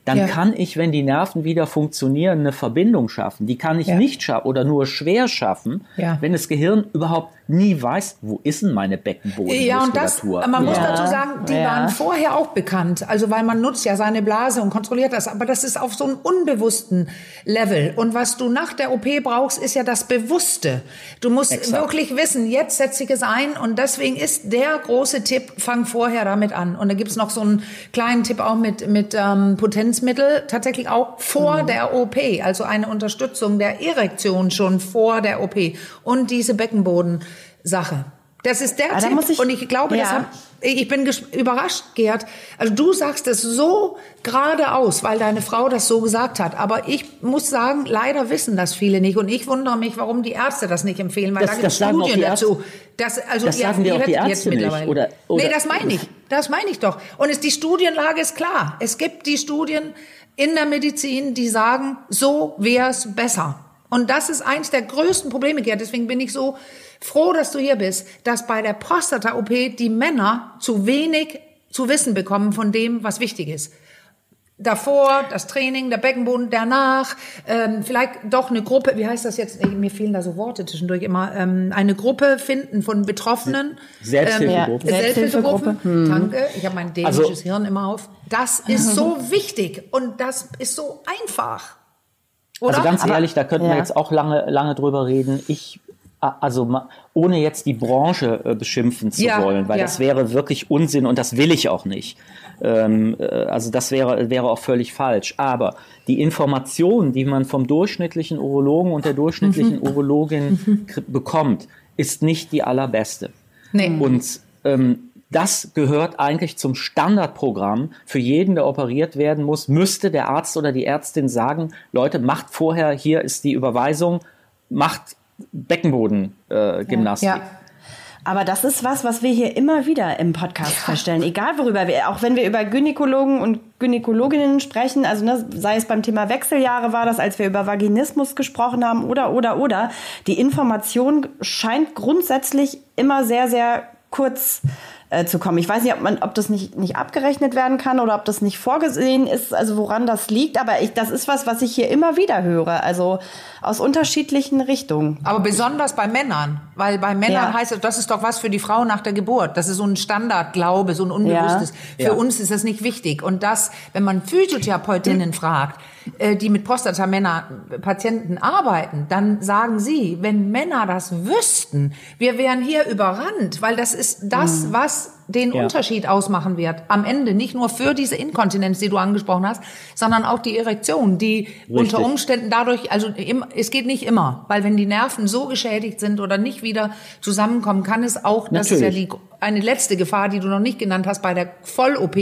dann ja. kann ich, wenn die Nerven wieder funktionieren, eine Verbindung schaffen. Die kann ich ja. nicht schaffen oder nur schwer schaffen, ja. wenn das Gehirn überhaupt nie weiß, wo ist denn meine Beckenbodenmuskulatur. Ja, und das, man muss dazu sagen, die waren vorher auch bekannt. Also, weil man nutzt ja seine Blase und kontrolliert das. Aber das ist auf so einem unbewussten Level. Und was du nach der OP brauchst, ist ja das Bewusste. Du musst Exakt. wirklich wissen, jetzt setze ich es ein. Und deswegen ist der große Tipp, fang vorher damit an. Und da gibt's noch so einen kleinen Tipp auch mit, mit ähm, Potenzmittel, tatsächlich auch vor mhm. der OP. Also eine Unterstützung der Erektion schon vor der OP. Und diese Beckenboden. Sache. Das ist der Aber Tipp. Ich, und ich glaube, ja. das hab, ich bin überrascht, Gerd. Also du sagst es so geradeaus, weil deine Frau das so gesagt hat. Aber ich muss sagen, leider wissen das viele nicht. Und ich wundere mich, warum die Ärzte das nicht empfehlen, weil das, da gibt es Studien dazu. Das, also das sagen die auch die Ärzte mittlerweile. Nicht, oder, oder, nee, das meine ich. Das meine ich doch. Und es, die Studienlage ist klar. Es gibt die Studien in der Medizin, die sagen, so wäre es besser. Und das ist eins der größten Probleme, Gerd. Deswegen bin ich so froh, dass du hier bist, dass bei der Prostata-OP die Männer zu wenig zu wissen bekommen von dem, was wichtig ist. Davor, das Training, der Beckenboden, danach, ähm, vielleicht doch eine Gruppe, wie heißt das jetzt, mir fehlen da so Worte zwischendurch immer, ähm, eine Gruppe finden von Betroffenen. Selbsthilfegruppe. Ähm, Selbsthilfegruppe. Hm. Danke, ich habe mein dänisches also, Hirn immer auf. Das ist so wichtig und das ist so einfach. Oder? Also ganz ehrlich, da könnten ja. wir jetzt auch lange, lange drüber reden. Ich also ohne jetzt die Branche äh, beschimpfen zu ja, wollen, weil ja. das wäre wirklich Unsinn und das will ich auch nicht. Ähm, äh, also das wäre, wäre auch völlig falsch. Aber die Information, die man vom durchschnittlichen Urologen und der durchschnittlichen mhm. Urologin mhm. bekommt, ist nicht die allerbeste. Nee. Und ähm, das gehört eigentlich zum Standardprogramm. Für jeden, der operiert werden muss, müsste der Arzt oder die Ärztin sagen, Leute, macht vorher, hier ist die Überweisung, macht Beckenbodengymnastik. Äh, ja. Aber das ist was, was wir hier immer wieder im Podcast ja. feststellen. Egal worüber wir, auch wenn wir über Gynäkologen und Gynäkologinnen sprechen, also ne, sei es beim Thema Wechseljahre war das, als wir über Vaginismus gesprochen haben oder, oder, oder. Die Information scheint grundsätzlich immer sehr, sehr kurz äh, zu kommen. Ich weiß nicht, ob, man, ob das nicht, nicht abgerechnet werden kann oder ob das nicht vorgesehen ist, also woran das liegt, aber ich, das ist was, was ich hier immer wieder höre, also aus unterschiedlichen Richtungen. Aber besonders bei Männern, weil bei Männern ja. heißt es, das ist doch was für die Frau nach der Geburt. Das ist so ein Standardglaube, so ein Unbewusstes. Ja. Für ja. uns ist das nicht wichtig. Und das, wenn man Physiotherapeutinnen fragt, äh, die mit Prostatamänner-Patienten arbeiten, dann sagen sie, wenn Männer das wüssten, wir wären hier überrannt, weil das ist das, mhm. Was den ja. Unterschied ausmachen wird. Am Ende nicht nur für diese Inkontinenz, die du angesprochen hast, sondern auch die Erektion, die Richtig. unter Umständen dadurch, also es geht nicht immer, weil wenn die Nerven so geschädigt sind oder nicht wieder zusammenkommen, kann es auch, Natürlich. das ist ja die, eine letzte Gefahr, die du noch nicht genannt hast bei der Voll-OP,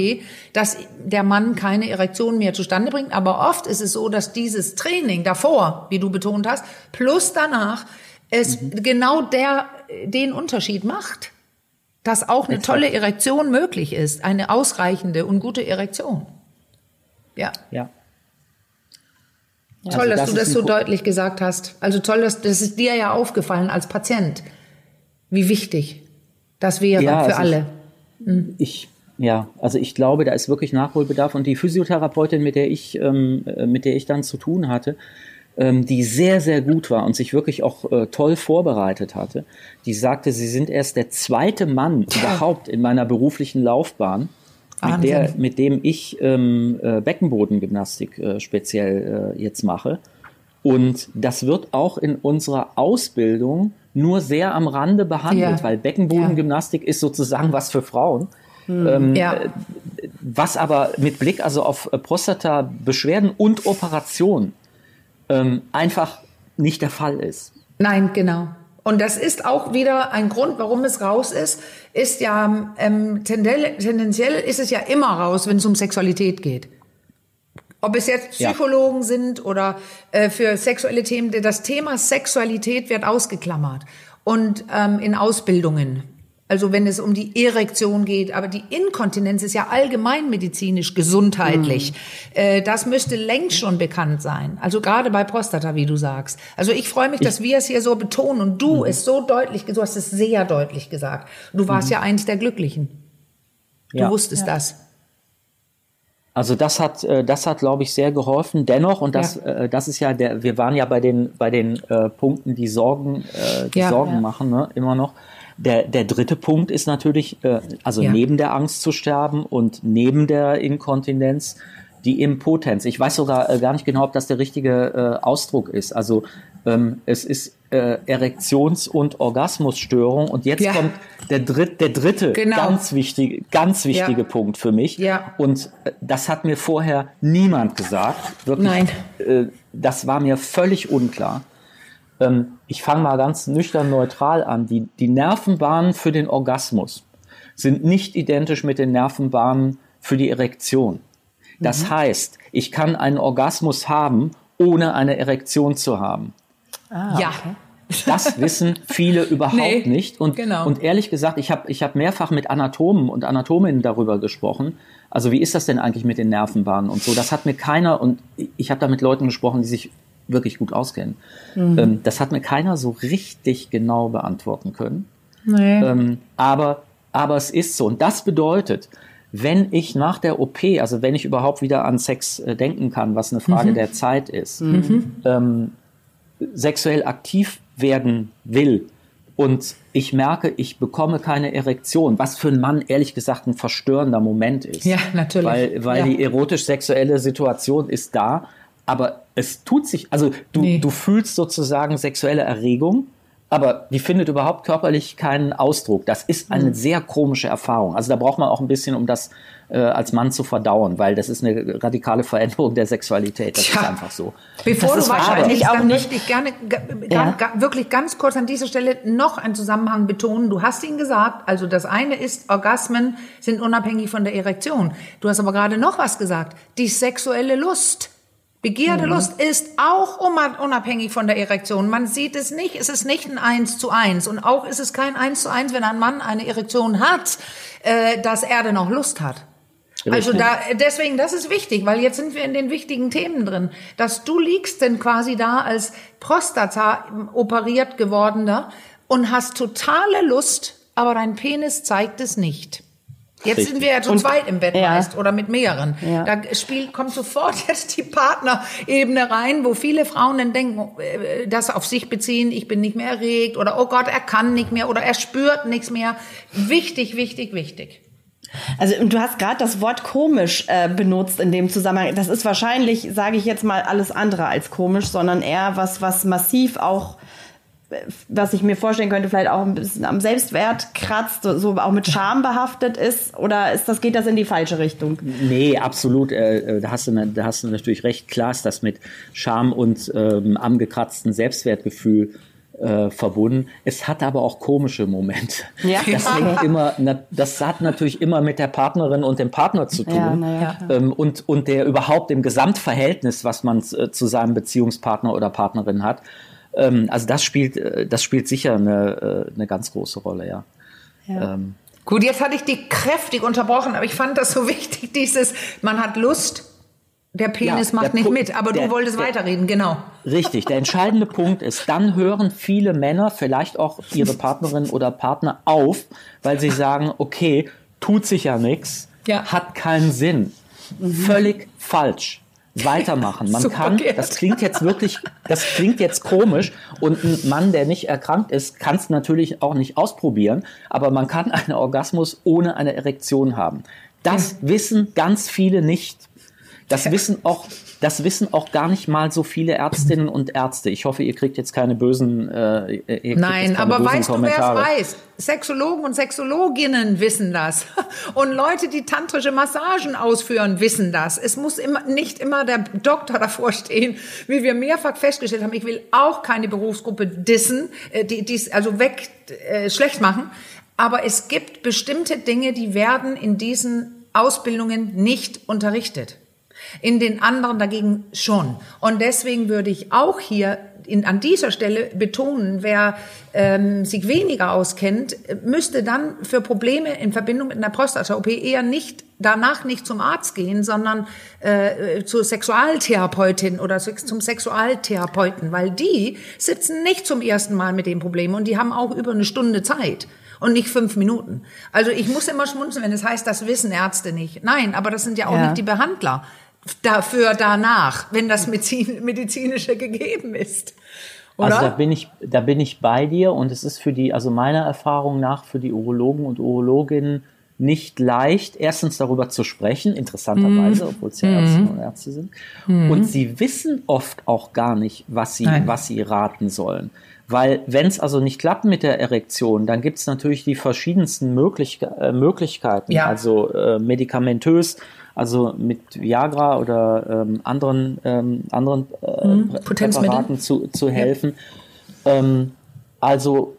dass der Mann keine Erektion mehr zustande bringt. Aber oft ist es so, dass dieses Training davor, wie du betont hast, plus danach es mhm. genau der, den Unterschied macht dass auch eine tolle Erektion möglich ist, eine ausreichende und gute Erektion. Ja. Ja. Toll, also dass das du das so deutlich gesagt hast. Also toll, dass das ist dir ja aufgefallen als Patient, wie wichtig das wäre ja, für also alle. Mhm. Ich ja, also ich glaube, da ist wirklich Nachholbedarf und die Physiotherapeutin, mit der ich ähm, äh, mit der ich dann zu tun hatte, ähm, die sehr, sehr gut war und sich wirklich auch äh, toll vorbereitet hatte. Die sagte, sie sind erst der zweite Mann überhaupt in meiner beruflichen Laufbahn, mit, der, mit dem ich ähm, äh, Beckenbodengymnastik äh, speziell äh, jetzt mache. Und das wird auch in unserer Ausbildung nur sehr am Rande behandelt, ja. weil Beckenbodengymnastik ja. ist sozusagen was für Frauen. Hm. Ähm, ja. Äh, was aber mit Blick also auf äh, Prostata-Beschwerden und Operationen ähm, einfach nicht der Fall ist. Nein, genau. Und das ist auch wieder ein Grund, warum es raus ist, ist ja ähm, tendenziell ist es ja immer raus, wenn es um Sexualität geht. Ob es jetzt Psychologen ja. sind oder äh, für sexuelle Themen, das Thema Sexualität wird ausgeklammert und ähm, in Ausbildungen. Also wenn es um die Erektion geht, aber die Inkontinenz ist ja allgemeinmedizinisch gesundheitlich. Mhm. Äh, das müsste längst schon bekannt sein. Also gerade bei Prostata, wie du sagst. Also ich freue mich, ich, dass wir es hier so betonen und du mhm. es so deutlich, du hast es sehr deutlich gesagt. Du warst mhm. ja eins der Glücklichen. Du ja. wusstest ja. das. Also das hat, äh, das hat, glaube ich, sehr geholfen. Dennoch, und das, ja. Äh, das ist ja der, wir waren ja bei den, bei den Punkten, die Sorgen, die ja, Sorgen ja. machen, ne, immer noch. Der, der dritte Punkt ist natürlich, äh, also ja. neben der Angst zu sterben und neben der Inkontinenz, die Impotenz. Ich weiß sogar äh, gar nicht genau, ob das der richtige äh, Ausdruck ist. Also ähm, es ist äh, Erektions- und Orgasmusstörung. Und jetzt ja. kommt der, dritt, der dritte genau. ganz wichtige, ganz wichtige ja. Punkt für mich. Ja. Und äh, das hat mir vorher niemand gesagt. Wirklich, Nein. Äh, das war mir völlig unklar. Ähm, ich fange mal ganz nüchtern neutral an. Die, die Nervenbahnen für den Orgasmus sind nicht identisch mit den Nervenbahnen für die Erektion. Das mhm. heißt, ich kann einen Orgasmus haben, ohne eine Erektion zu haben. Ah, ja. Okay. Das wissen viele überhaupt nee, nicht. Und, genau. und ehrlich gesagt, ich habe ich hab mehrfach mit Anatomen und Anatominnen darüber gesprochen. Also wie ist das denn eigentlich mit den Nervenbahnen und so? Das hat mir keiner, und ich habe da mit Leuten gesprochen, die sich wirklich gut auskennen. Mhm. Ähm, das hat mir keiner so richtig genau beantworten können. Nee. Ähm, aber, aber es ist so. Und das bedeutet, wenn ich nach der OP, also wenn ich überhaupt wieder an Sex äh, denken kann, was eine Frage mhm. der Zeit ist, mhm. ähm, sexuell aktiv werden will und ich merke, ich bekomme keine Erektion, was für einen Mann ehrlich gesagt ein verstörender Moment ist. Ja, natürlich. Weil, weil ja. die erotisch-sexuelle Situation ist da, aber es tut sich, also du, nee. du fühlst sozusagen sexuelle Erregung, aber die findet überhaupt körperlich keinen Ausdruck. Das ist eine mhm. sehr komische Erfahrung. Also da braucht man auch ein bisschen, um das äh, als Mann zu verdauen, weil das ist eine radikale Veränderung der Sexualität. Das Tja. ist einfach so. Bevor das du wahrscheinlich auch nicht, möchte ich gerne ja. wirklich ganz kurz an dieser Stelle noch einen Zusammenhang betonen. Du hast ihn gesagt, also das eine ist, Orgasmen sind unabhängig von der Erektion. Du hast aber gerade noch was gesagt, die sexuelle Lust. Begierde, mhm. Lust ist auch unabhängig von der Erektion. Man sieht es nicht. Es ist nicht ein Eins zu eins. Und auch ist es kein Eins zu eins, wenn ein Mann eine Erektion hat, äh, dass er dann auch Lust hat. Richtig. Also da, deswegen, das ist wichtig, weil jetzt sind wir in den wichtigen Themen drin. Dass du liegst denn quasi da als Prostata operiert gewordener und hast totale Lust, aber dein Penis zeigt es nicht. Jetzt Richtig. sind wir ja zu zweit im Bett ja. meist oder mit mehreren. Ja. Da spielt, kommt sofort jetzt die Partnerebene rein, wo viele Frauen dann denken, äh, das auf sich beziehen, ich bin nicht mehr erregt oder oh Gott, er kann nicht mehr oder er spürt nichts mehr. Wichtig, wichtig, wichtig. Also du hast gerade das Wort komisch äh, benutzt in dem Zusammenhang. Das ist wahrscheinlich, sage ich jetzt mal, alles andere als komisch, sondern eher was, was massiv auch was ich mir vorstellen könnte, vielleicht auch ein bisschen am Selbstwert kratzt, so auch mit Scham behaftet ist? Oder ist das, geht das in die falsche Richtung? Nee, absolut. Äh, äh da, hast du, da hast du natürlich recht. Klar ist das mit Scham und ähm, am gekratzten Selbstwertgefühl äh, verbunden. Es hat aber auch komische Momente. Ja. Das, hängt immer, na, das hat natürlich immer mit der Partnerin und dem Partner zu tun. Ja, ja, ähm, und, und der überhaupt im Gesamtverhältnis, was man äh, zu seinem Beziehungspartner oder Partnerin hat. Ähm, also das spielt, äh, das spielt sicher eine, äh, eine ganz große Rolle, ja. ja. Ähm, Gut, jetzt hatte ich die kräftig unterbrochen, aber ich fand das so wichtig, dieses, man hat Lust, der Penis ja, macht der nicht mit, aber der, du wolltest der, weiterreden, genau. Richtig, der entscheidende Punkt ist, dann hören viele Männer, vielleicht auch ihre Partnerin oder Partner auf, weil sie sagen, okay, tut sich ja nichts, ja. hat keinen Sinn. Mhm. Völlig falsch weitermachen. Man kann, das klingt jetzt wirklich, das klingt jetzt komisch und ein Mann, der nicht erkrankt ist, kann es natürlich auch nicht ausprobieren, aber man kann einen Orgasmus ohne eine Erektion haben. Das wissen ganz viele nicht. Das wissen auch, das wissen auch gar nicht mal so viele Ärztinnen und Ärzte. Ich hoffe, ihr kriegt jetzt keine bösen. Äh, Nein, keine aber bösen weißt Kommentare. du, wer es weiß? Sexologen und Sexologinnen wissen das. Und Leute, die tantrische Massagen ausführen, wissen das. Es muss immer, nicht immer der Doktor davor stehen, wie wir mehrfach festgestellt haben. Ich will auch keine Berufsgruppe dissen, äh, die dies also weg äh, schlecht machen. Aber es gibt bestimmte Dinge, die werden in diesen Ausbildungen nicht unterrichtet. In den anderen dagegen schon. Und deswegen würde ich auch hier in, an dieser Stelle betonen, wer ähm, sich weniger auskennt, müsste dann für Probleme in Verbindung mit einer Prostata-OP eher nicht danach nicht zum Arzt gehen, sondern äh, zur Sexualtherapeutin oder zum Sexualtherapeuten, weil die sitzen nicht zum ersten Mal mit dem Problem und die haben auch über eine Stunde Zeit und nicht fünf Minuten. Also ich muss immer schmunzeln, wenn es heißt, das wissen Ärzte nicht. Nein, aber das sind ja auch ja. nicht die Behandler dafür danach, wenn das medizinische gegeben ist. Oder? Also da bin ich, da bin ich bei dir und es ist für die, also meiner Erfahrung nach für die Urologen und Urologinnen nicht leicht, erstens darüber zu sprechen, interessanterweise, mm. obwohl es ja Ärzte mm. und Ärzte sind. Mm. Und sie wissen oft auch gar nicht, was sie, was sie raten sollen. Weil wenn es also nicht klappt mit der Erektion, dann gibt es natürlich die verschiedensten Möglich äh, Möglichkeiten, ja. also äh, medikamentös also mit Viagra oder ähm, anderen, ähm, anderen äh, mhm, Präparaten zu, zu helfen. Ja. Ähm, also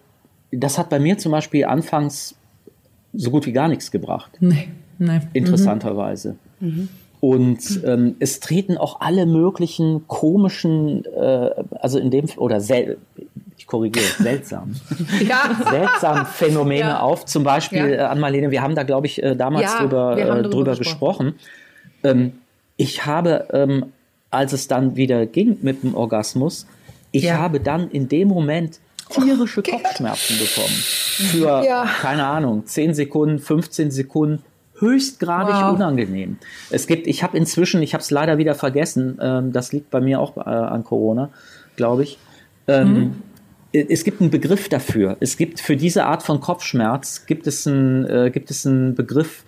das hat bei mir zum Beispiel anfangs so gut wie gar nichts gebracht. Nee, nee. Interessanterweise. Mhm. mhm. Und ähm, es treten auch alle möglichen komischen, äh, also in dem oder sel ich korrigiere, seltsam, ja. seltsam Phänomene ja. auf. Zum Beispiel, ja. äh, Ann-Marlene, wir haben da, glaube ich, äh, damals drüber, äh, drüber gesprochen. gesprochen. Ähm, ich habe, ähm, als es dann wieder ging mit dem Orgasmus, ich habe dann in dem Moment tierische oh, Kopfschmerzen bekommen. Für, keine Ahnung, 10 Sekunden, 15 Sekunden höchstgradig wow. unangenehm. Es gibt, ich habe inzwischen, ich habe es leider wieder vergessen, ähm, das liegt bei mir auch äh, an Corona, glaube ich. Ähm, mhm. Es gibt einen Begriff dafür. Es gibt für diese Art von Kopfschmerz gibt es einen, äh, gibt es einen Begriff,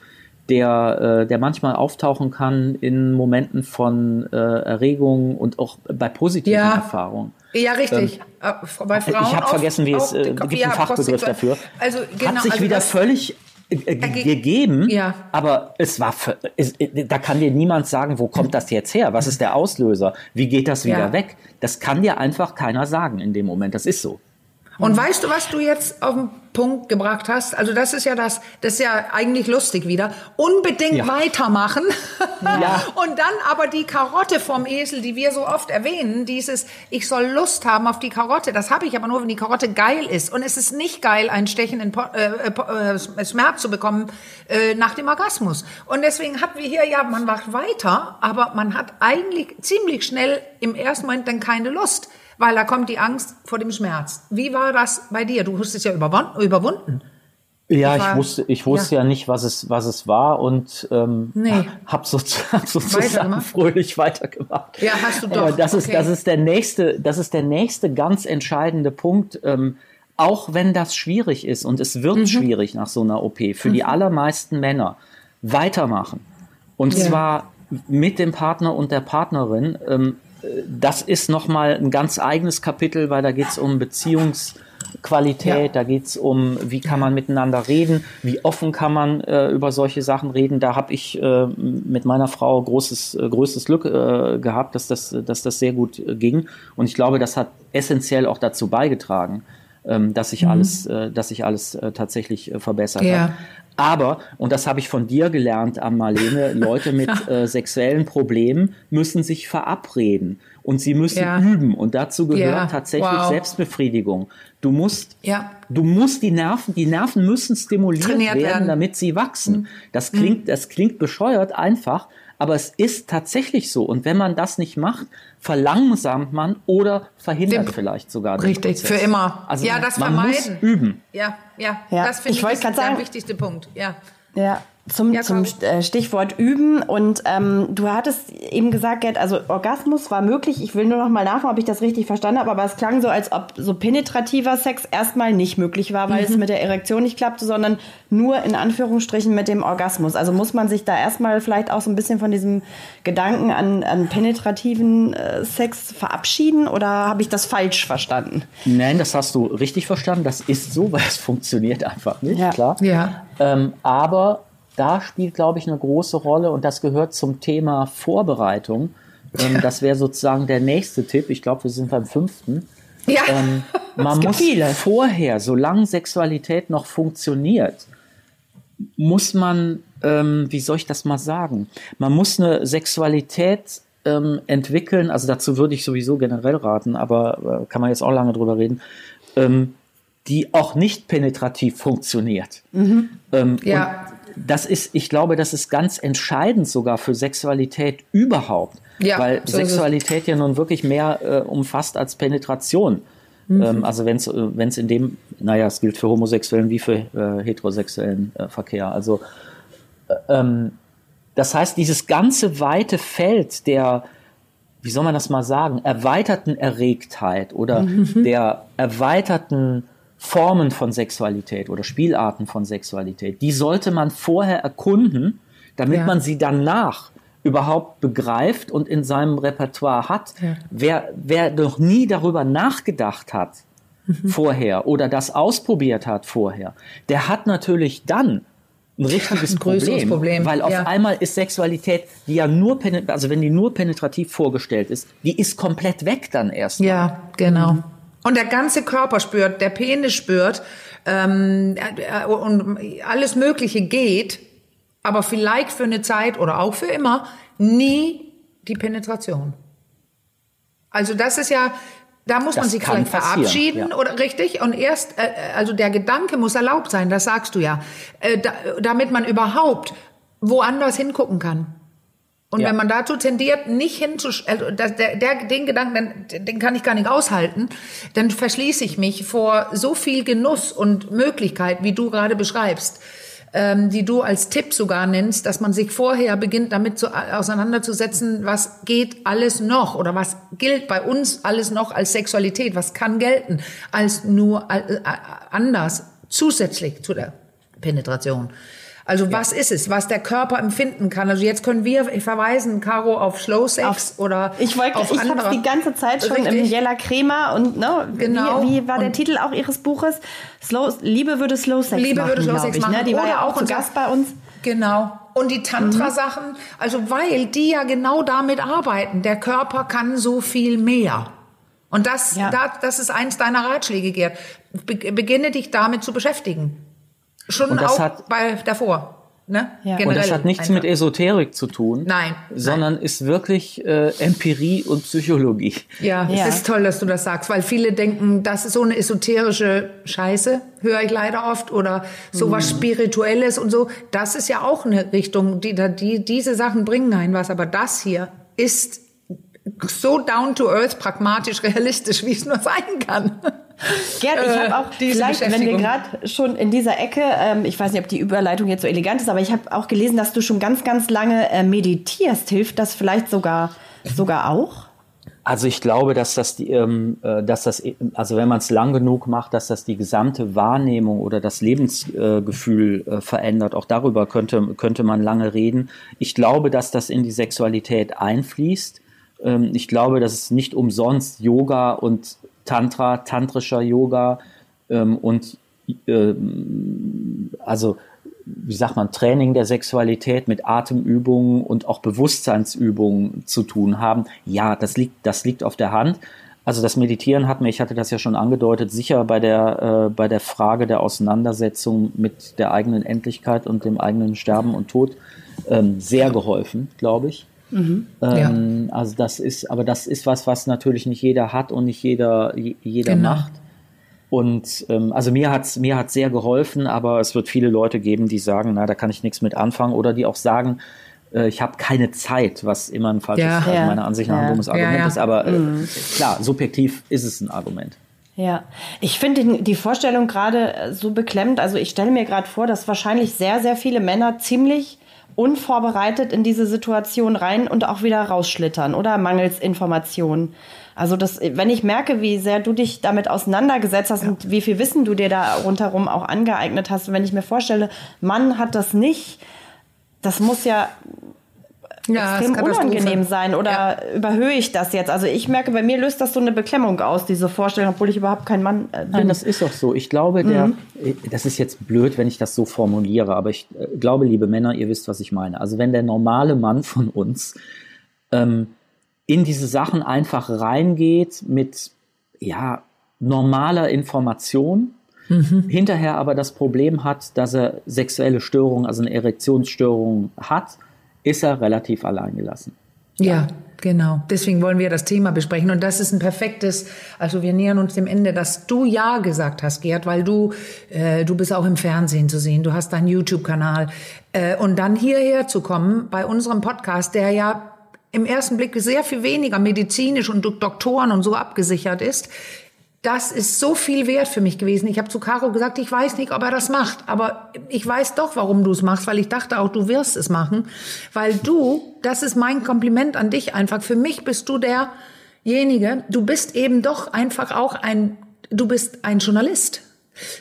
der, äh, der manchmal auftauchen kann in Momenten von äh, Erregung und auch bei positiven ja. Erfahrungen. Ja, richtig. Ähm, äh, bei Frauen ich habe vergessen, wie es äh, gibt ja, einen Fachbegriff dafür. Also genau, hat sich also wieder völlig äh, gegeben, ja. aber es war, es, äh, da kann dir niemand sagen, wo kommt das jetzt her? Was ist der Auslöser? Wie geht das wieder ja. weg? Das kann dir einfach keiner sagen in dem Moment. Das ist so. Und weißt du, was du jetzt auf den Punkt gebracht hast? Also das ist ja das, das ist ja eigentlich lustig wieder. Unbedingt ja. weitermachen. Ja. Und dann aber die Karotte vom Esel, die wir so oft erwähnen, dieses, ich soll Lust haben auf die Karotte. Das habe ich aber nur, wenn die Karotte geil ist. Und es ist nicht geil, einen stechenden äh, äh, äh, Schmerz zu bekommen äh, nach dem Orgasmus. Und deswegen hatten wir hier, ja, man macht weiter, aber man hat eigentlich ziemlich schnell im ersten Moment dann keine Lust weil da kommt die Angst vor dem Schmerz. Wie war das bei dir? Du hast es ja überwunden. Ja, ich, war, ich wusste, ich wusste ja. ja. nicht, was es, was es war und ähm, nee. habe so, hab sozusagen fröhlich weitergemacht. Ja, hast du doch. Aber das okay. ist, das ist der nächste, das ist der nächste ganz entscheidende Punkt. Ähm, auch wenn das schwierig ist und es wird mhm. schwierig nach so einer OP für mhm. die allermeisten Männer weitermachen und ja. zwar mit dem Partner und der Partnerin. Ähm, das ist nochmal ein ganz eigenes Kapitel, weil da geht es um Beziehungsqualität, ja. da geht es um, wie kann man miteinander reden, wie offen kann man äh, über solche Sachen reden. Da habe ich äh, mit meiner Frau großes, äh, größtes Glück äh, gehabt, dass das, dass das sehr gut äh, ging. Und ich glaube, das hat essentiell auch dazu beigetragen, ähm, dass sich mhm. alles, äh, dass sich alles tatsächlich verbessert ja. hat. Aber, und das habe ich von dir gelernt, Marlene, Leute mit äh, sexuellen Problemen müssen sich verabreden und sie müssen ja. üben. Und dazu gehört ja. tatsächlich wow. Selbstbefriedigung. Du musst, ja. du musst die Nerven, die Nerven müssen stimuliert werden, werden, damit sie wachsen. Mhm. Das klingt, mhm. das klingt bescheuert einfach, aber es ist tatsächlich so. Und wenn man das nicht macht, verlangsamt man oder verhindert Den, vielleicht sogar den Richtig, Prozess. für immer. Also ja, das man vermeiden. Muss üben. Ja, ja, ja. das finde ich, ich ist der sagen, wichtigste Punkt. Ja. Ja, zum, ja, zum äh, Stichwort üben. Und ähm, du hattest eben gesagt, Gerd, also Orgasmus war möglich. Ich will nur noch mal nachfragen, ob ich das richtig verstanden habe. Aber es klang so, als ob so penetrativer Sex erstmal nicht möglich war, weil mhm. es mit der Erektion nicht klappte, sondern nur in Anführungsstrichen mit dem Orgasmus. Also muss man sich da erstmal vielleicht auch so ein bisschen von diesem Gedanken an, an penetrativen äh, Sex verabschieden? Oder habe ich das falsch verstanden? Nein, das hast du richtig verstanden. Das ist so, weil es funktioniert einfach nicht, ja. klar. Ja. Ähm, aber da spielt, glaube ich, eine große Rolle und das gehört zum Thema Vorbereitung. Ähm, das wäre sozusagen der nächste Tipp. Ich glaube, wir sind beim fünften. Ja. Ähm, man muss viele. vorher, solange Sexualität noch funktioniert, muss man, ähm, wie soll ich das mal sagen? Man muss eine Sexualität ähm, entwickeln, also dazu würde ich sowieso generell raten, aber äh, kann man jetzt auch lange drüber reden, ähm, die auch nicht penetrativ funktioniert. Mhm. Ähm, ja das ist, ich glaube, das ist ganz entscheidend sogar für Sexualität überhaupt. Ja, weil so Sexualität ja nun wirklich mehr äh, umfasst als Penetration. Mhm. Ähm, also wenn es äh, in dem, naja, es gilt für Homosexuellen wie für äh, heterosexuellen äh, Verkehr. Also äh, ähm, das heißt, dieses ganze weite Feld der, wie soll man das mal sagen, erweiterten Erregtheit oder mhm. der erweiterten Formen von Sexualität oder Spielarten von Sexualität, die sollte man vorher erkunden, damit ja. man sie danach überhaupt begreift und in seinem Repertoire hat. Ja. Wer, wer noch nie darüber nachgedacht hat mhm. vorher oder das ausprobiert hat vorher, der hat natürlich dann ein richtiges ein Problem, Problem, weil auf ja. einmal ist Sexualität, die ja nur also wenn die nur penetrativ vorgestellt ist, die ist komplett weg dann erst. Ja, genau. Und der ganze Körper spürt, der Penis spürt ähm, äh, und alles Mögliche geht, aber vielleicht für eine Zeit oder auch für immer nie die Penetration. Also das ist ja, da muss das man sich vielleicht verabschieden ja. oder richtig und erst, äh, also der Gedanke muss erlaubt sein, das sagst du ja, äh, da, damit man überhaupt woanders hingucken kann. Und ja. wenn man dazu tendiert, nicht hinzuschreiben, also der, der, den Gedanken, den, den kann ich gar nicht aushalten, dann verschließe ich mich vor so viel Genuss und Möglichkeit, wie du gerade beschreibst, ähm, die du als Tipp sogar nennst, dass man sich vorher beginnt, damit zu, auseinanderzusetzen, was geht alles noch oder was gilt bei uns alles noch als Sexualität, was kann gelten als nur äh, anders zusätzlich zu der Penetration. Also ja. was ist es, was der Körper empfinden kann? Also jetzt können wir verweisen, Caro, auf Slow Sex auf, oder ich wollte, auf ich habe die ganze Zeit schon Richtig. im Jella Crema und ne, genau. wie, wie war der und Titel auch ihres Buches? Slow, Liebe würde Slow Sex Liebe machen, würde Slow Sex ich, machen. Ne? Die oder war ja auch zu Gast bei uns. Genau. Und die Tantra-Sachen, mhm. also weil die ja genau damit arbeiten. Der Körper kann so viel mehr. Und das, ja. das, das ist eins deiner Ratschläge, Gerd. Beginne dich damit zu beschäftigen. Schon auch hat, bei davor. Ne? Ja. und das hat nichts einfach. mit Esoterik zu tun. Nein. Sondern nein. ist wirklich äh, Empirie und Psychologie. Ja, ja, es ist toll, dass du das sagst, weil viele denken, das ist so eine esoterische Scheiße, höre ich leider oft, oder sowas mhm. Spirituelles und so. Das ist ja auch eine Richtung, die, die, diese Sachen bringen einen was, aber das hier ist so down to earth, pragmatisch, realistisch, wie es nur sein kann. Gerd, ich habe auch äh, vielleicht, wenn wir gerade schon in dieser Ecke, ähm, ich weiß nicht, ob die Überleitung jetzt so elegant ist, aber ich habe auch gelesen, dass du schon ganz, ganz lange äh, meditierst. Hilft das vielleicht sogar, sogar auch? Also ich glaube, dass das die, ähm, äh, dass das, also wenn man es lang genug macht, dass das die gesamte Wahrnehmung oder das Lebensgefühl äh, verändert. Auch darüber könnte könnte man lange reden. Ich glaube, dass das in die Sexualität einfließt. Ähm, ich glaube, dass es nicht umsonst Yoga und Tantra, tantrischer Yoga ähm, und äh, also wie sagt man, Training der Sexualität mit Atemübungen und auch Bewusstseinsübungen zu tun haben. Ja, das liegt, das liegt auf der Hand. Also das Meditieren hat mir, ich hatte das ja schon angedeutet, sicher bei der, äh, bei der Frage der Auseinandersetzung mit der eigenen Endlichkeit und dem eigenen Sterben und Tod ähm, sehr geholfen, glaube ich. Mhm. Ähm, ja. Also das ist, aber das ist was, was natürlich nicht jeder hat und nicht jeder, jeder genau. macht. Und ähm, also mir hat's mir hat's sehr geholfen, aber es wird viele Leute geben, die sagen, na, da kann ich nichts mit anfangen, oder die auch sagen, äh, ich habe keine Zeit, was immer ein falsches, ja. also meiner Ansicht nach ein dummes Argument ist. Aber äh, mhm. klar, subjektiv ist es ein Argument. Ja, ich finde die Vorstellung gerade äh, so beklemmend. Also ich stelle mir gerade vor, dass wahrscheinlich sehr, sehr viele Männer ziemlich unvorbereitet in diese Situation rein und auch wieder rausschlittern oder mangels Informationen. Also das, wenn ich merke, wie sehr du dich damit auseinandergesetzt hast ja. und wie viel Wissen du dir da rundherum auch angeeignet hast, wenn ich mir vorstelle, Mann hat das nicht, das muss ja ja, extrem unangenehm sein oder ja. überhöhe ich das jetzt? Also ich merke, bei mir löst das so eine Beklemmung aus, diese Vorstellung, obwohl ich überhaupt kein Mann äh, bin. Nein, das ist auch so. Ich glaube, der, mhm. das ist jetzt blöd, wenn ich das so formuliere, aber ich äh, glaube, liebe Männer, ihr wisst, was ich meine. Also wenn der normale Mann von uns ähm, in diese Sachen einfach reingeht mit, ja, normaler Information, mhm. hinterher aber das Problem hat, dass er sexuelle Störungen, also eine Erektionsstörung hat, ist er relativ alleingelassen. Ja. ja. Genau, deswegen wollen wir das Thema besprechen. Und das ist ein perfektes, also wir nähern uns dem Ende, dass du Ja gesagt hast, Gerd, weil du, äh, du bist auch im Fernsehen zu sehen, du hast deinen YouTube-Kanal. Äh, und dann hierher zu kommen bei unserem Podcast, der ja im ersten Blick sehr viel weniger medizinisch und Doktoren und so abgesichert ist, das ist so viel wert für mich gewesen. Ich habe zu Caro gesagt, ich weiß nicht, ob er das macht, aber ich weiß doch, warum du es machst, weil ich dachte auch, du wirst es machen, weil du, das ist mein Kompliment an dich einfach. Für mich bist du derjenige, du bist eben doch einfach auch ein, du bist ein Journalist.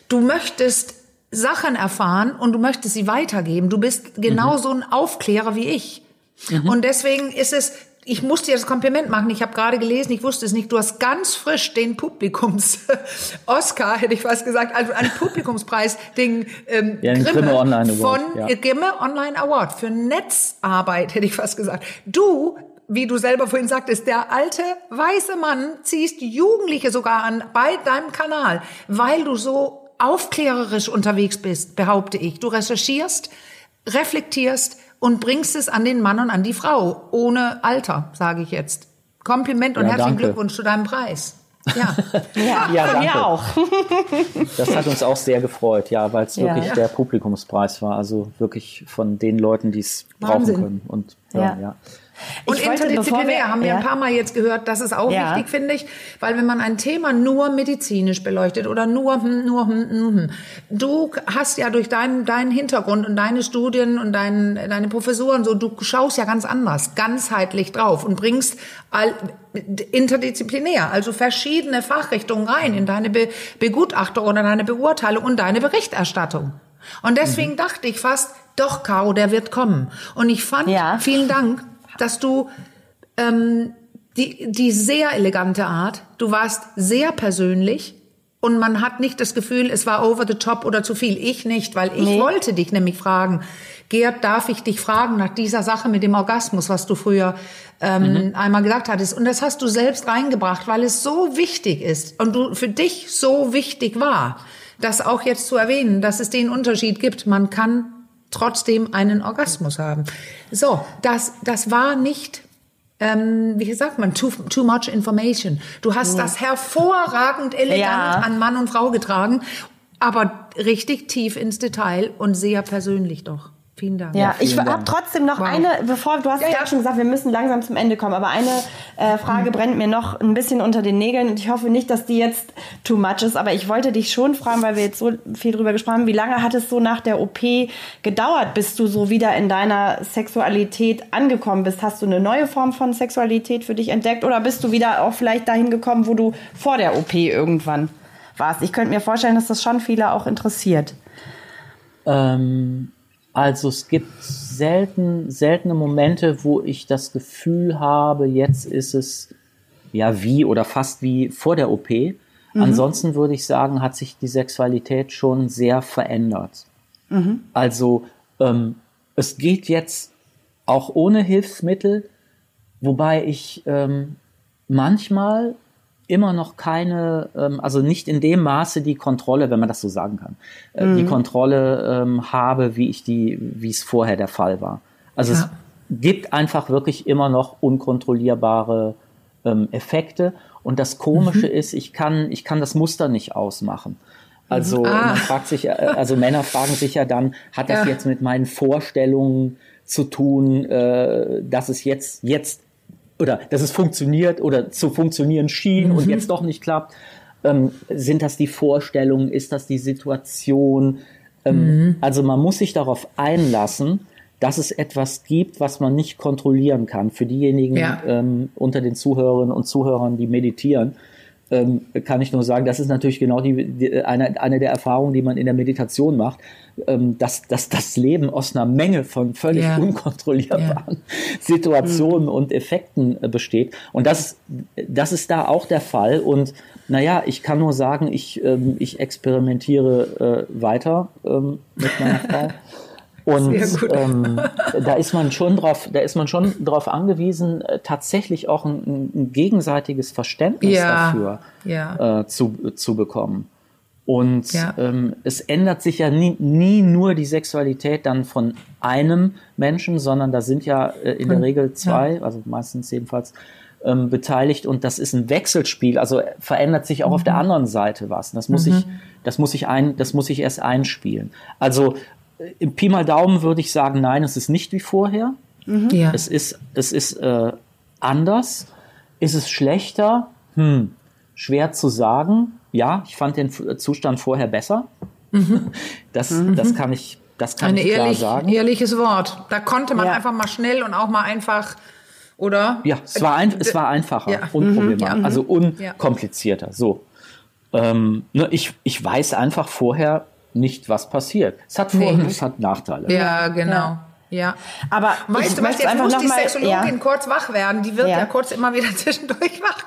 Du möchtest Sachen erfahren und du möchtest sie weitergeben. Du bist genauso mhm. ein Aufklärer wie ich. Mhm. Und deswegen ist es ich muss dir das Kompliment machen. Ich habe gerade gelesen, ich wusste es nicht. Du hast ganz frisch den Publikums-Oscar, hätte ich fast gesagt, also einen Publikumspreis, den ähm, ja, Grimme, Grimme Online Award, von ja. Grimme Online Award für Netzarbeit, hätte ich fast gesagt. Du wie du selber vorhin sagtest, der alte weiße Mann ziehst Jugendliche sogar an bei deinem Kanal, weil du so aufklärerisch unterwegs bist, behaupte ich. Du recherchierst, reflektierst und bringst es an den Mann und an die Frau, ohne Alter, sage ich jetzt. Kompliment und ja, herzlichen danke. Glückwunsch zu deinem Preis. Ja, ja, ja von mir auch. das hat uns auch sehr gefreut, ja, weil es ja. wirklich der Publikumspreis war. Also wirklich von den Leuten, die es brauchen können. Und ja. ja. Und ich interdisziplinär wir, haben wir ja. ein paar Mal jetzt gehört, das ist auch ja. wichtig, finde ich, weil wenn man ein Thema nur medizinisch beleuchtet oder nur, hm, nur, hm, hm, hm, du hast ja durch deinen, deinen Hintergrund und deine Studien und dein, deine Professuren so, du schaust ja ganz anders, ganzheitlich drauf und bringst all, interdisziplinär, also verschiedene Fachrichtungen rein in deine Be Begutachtung oder deine Beurteilung und deine Berichterstattung. Und deswegen mhm. dachte ich fast, doch, Caro, der wird kommen. Und ich fand, ja. vielen Dank, dass du ähm, die, die sehr elegante Art, du warst sehr persönlich und man hat nicht das Gefühl, es war over the top oder zu viel. Ich nicht, weil ich nee. wollte dich nämlich fragen, Gerd, darf ich dich fragen nach dieser Sache mit dem Orgasmus, was du früher ähm, mhm. einmal gesagt hattest. Und das hast du selbst reingebracht, weil es so wichtig ist und du für dich so wichtig war, das auch jetzt zu erwähnen, dass es den Unterschied gibt. Man kann trotzdem einen Orgasmus haben. So, das, das war nicht ähm, wie sagt man, too, too much information. Du hast ja. das hervorragend elegant ja. an Mann und Frau getragen, aber richtig tief ins Detail und sehr persönlich doch. Vielen Dank. Ja, ja ich habe trotzdem noch wow. eine, bevor du hast ja, ja, schon gesagt, wir müssen langsam zum Ende kommen, aber eine äh, Frage mhm. brennt mir noch ein bisschen unter den Nägeln und ich hoffe nicht, dass die jetzt too much ist, aber ich wollte dich schon fragen, weil wir jetzt so viel drüber gesprochen haben, wie lange hat es so nach der OP gedauert, bis du so wieder in deiner Sexualität angekommen bist? Hast du eine neue Form von Sexualität für dich entdeckt oder bist du wieder auch vielleicht dahin gekommen, wo du vor der OP irgendwann warst? Ich könnte mir vorstellen, dass das schon viele auch interessiert. Ähm also es gibt selten, seltene Momente, wo ich das Gefühl habe, jetzt ist es ja wie oder fast wie vor der OP. Mhm. Ansonsten würde ich sagen, hat sich die Sexualität schon sehr verändert. Mhm. Also ähm, es geht jetzt auch ohne Hilfsmittel, wobei ich ähm, manchmal immer noch keine, ähm, also nicht in dem Maße die Kontrolle, wenn man das so sagen kann, äh, mhm. die Kontrolle ähm, habe, wie ich die, wie es vorher der Fall war. Also ja. es gibt einfach wirklich immer noch unkontrollierbare ähm, Effekte. Und das Komische mhm. ist, ich kann, ich kann das Muster nicht ausmachen. Also ah. man fragt sich, äh, also Männer fragen sich ja dann, hat das ja. jetzt mit meinen Vorstellungen zu tun, äh, dass es jetzt, jetzt oder dass es funktioniert oder zu funktionieren schien mhm. und jetzt doch nicht klappt. Ähm, sind das die Vorstellungen? Ist das die Situation? Ähm, mhm. Also man muss sich darauf einlassen, dass es etwas gibt, was man nicht kontrollieren kann. Für diejenigen ja. ähm, unter den Zuhörerinnen und Zuhörern, die meditieren, ähm, kann ich nur sagen, das ist natürlich genau die, die, eine, eine der Erfahrungen, die man in der Meditation macht, ähm, dass, dass das Leben aus einer Menge von völlig ja. unkontrollierbaren ja. Situationen mhm. und Effekten äh, besteht. Und das, das ist da auch der Fall. Und naja, ich kann nur sagen, ich, ähm, ich experimentiere äh, weiter ähm, mit meiner Frau. Und ähm, da ist man schon drauf, da ist man schon drauf angewiesen, äh, tatsächlich auch ein, ein gegenseitiges Verständnis ja, dafür ja. Äh, zu, zu bekommen. Und ja. ähm, es ändert sich ja nie, nie nur die Sexualität dann von einem Menschen, sondern da sind ja äh, in der Regel zwei, also meistens jedenfalls, ähm, beteiligt und das ist ein Wechselspiel. Also verändert sich auch mhm. auf der mhm. anderen Seite was. Das muss mhm. ich, das muss ich ein, das muss ich erst einspielen. Also im Pi mal Daumen würde ich sagen, nein, es ist nicht wie vorher. Mhm. Ja. Es ist, es ist äh, anders. Ist es schlechter? Hm, schwer zu sagen. Ja, ich fand den Zustand vorher besser. Mhm. Das, mhm. das kann ich, das kann ich klar ehrlich, sagen. ehrliches Wort. Da konnte man ja. einfach mal schnell und auch mal einfach, oder? Ja, es war, ein, es war einfacher, ja. unproblematisch, mhm. also unkomplizierter. So. Ähm, ne, ich, ich weiß einfach vorher, nicht, was passiert. Es hat Vor- nee. es hat Nachteile. Ja, genau. Ja. Ja. Aber weißt du was, jetzt muss die Sexologin ja. kurz wach werden. Die wird ja, ja kurz immer wieder zwischendurch wach.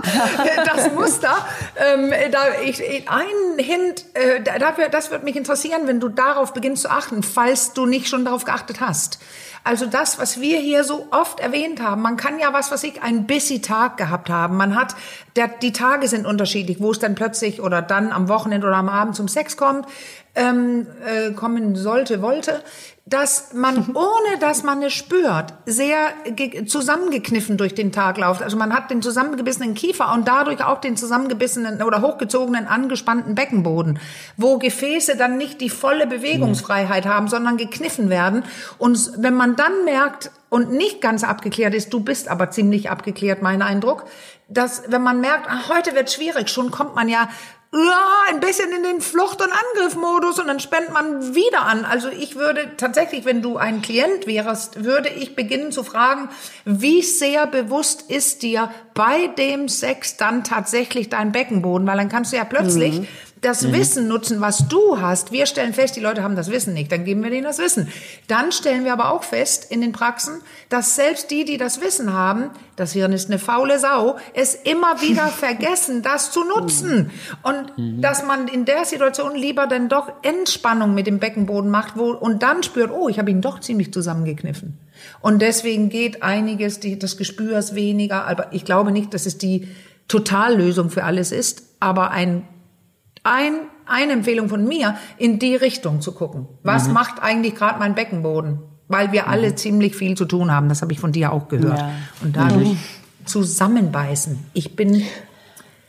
das Muster. Ähm, da ich, ein Hint, äh, dafür, das wird mich interessieren, wenn du darauf beginnst zu achten, falls du nicht schon darauf geachtet hast. Also das, was wir hier so oft erwähnt haben, man kann ja was, was ich, ein busy Tag gehabt haben. Man hat, der, die Tage sind unterschiedlich, wo es dann plötzlich oder dann am Wochenende oder am Abend zum Sex kommt, ähm, äh, kommen sollte, wollte dass man, ohne dass man es spürt, sehr zusammengekniffen durch den Tag läuft. Also man hat den zusammengebissenen Kiefer und dadurch auch den zusammengebissenen oder hochgezogenen, angespannten Beckenboden, wo Gefäße dann nicht die volle Bewegungsfreiheit haben, sondern gekniffen werden. Und wenn man dann merkt und nicht ganz abgeklärt ist, du bist aber ziemlich abgeklärt, mein Eindruck, dass wenn man merkt, ach, heute wird schwierig, schon kommt man ja ja, ein bisschen in den Flucht- und Angriffmodus und dann spendet man wieder an. Also ich würde tatsächlich, wenn du ein Klient wärst, würde ich beginnen zu fragen, wie sehr bewusst ist dir bei dem Sex dann tatsächlich dein Beckenboden? Weil dann kannst du ja plötzlich, mhm. Das mhm. Wissen nutzen, was du hast. Wir stellen fest, die Leute haben das Wissen nicht, dann geben wir denen das Wissen. Dann stellen wir aber auch fest in den Praxen, dass selbst die, die das Wissen haben, das Hirn ist eine faule Sau, es immer wieder vergessen, das zu nutzen. Und mhm. dass man in der Situation lieber dann doch Entspannung mit dem Beckenboden macht wo, und dann spürt, oh, ich habe ihn doch ziemlich zusammengekniffen. Und deswegen geht einiges die, des Gespürs weniger, aber ich glaube nicht, dass es die Totallösung für alles ist, aber ein ein, eine Empfehlung von mir, in die Richtung zu gucken. Was mhm. macht eigentlich gerade mein Beckenboden? Weil wir alle mhm. ziemlich viel zu tun haben. Das habe ich von dir auch gehört. Ja. Und dadurch mhm. zusammenbeißen. Ich bin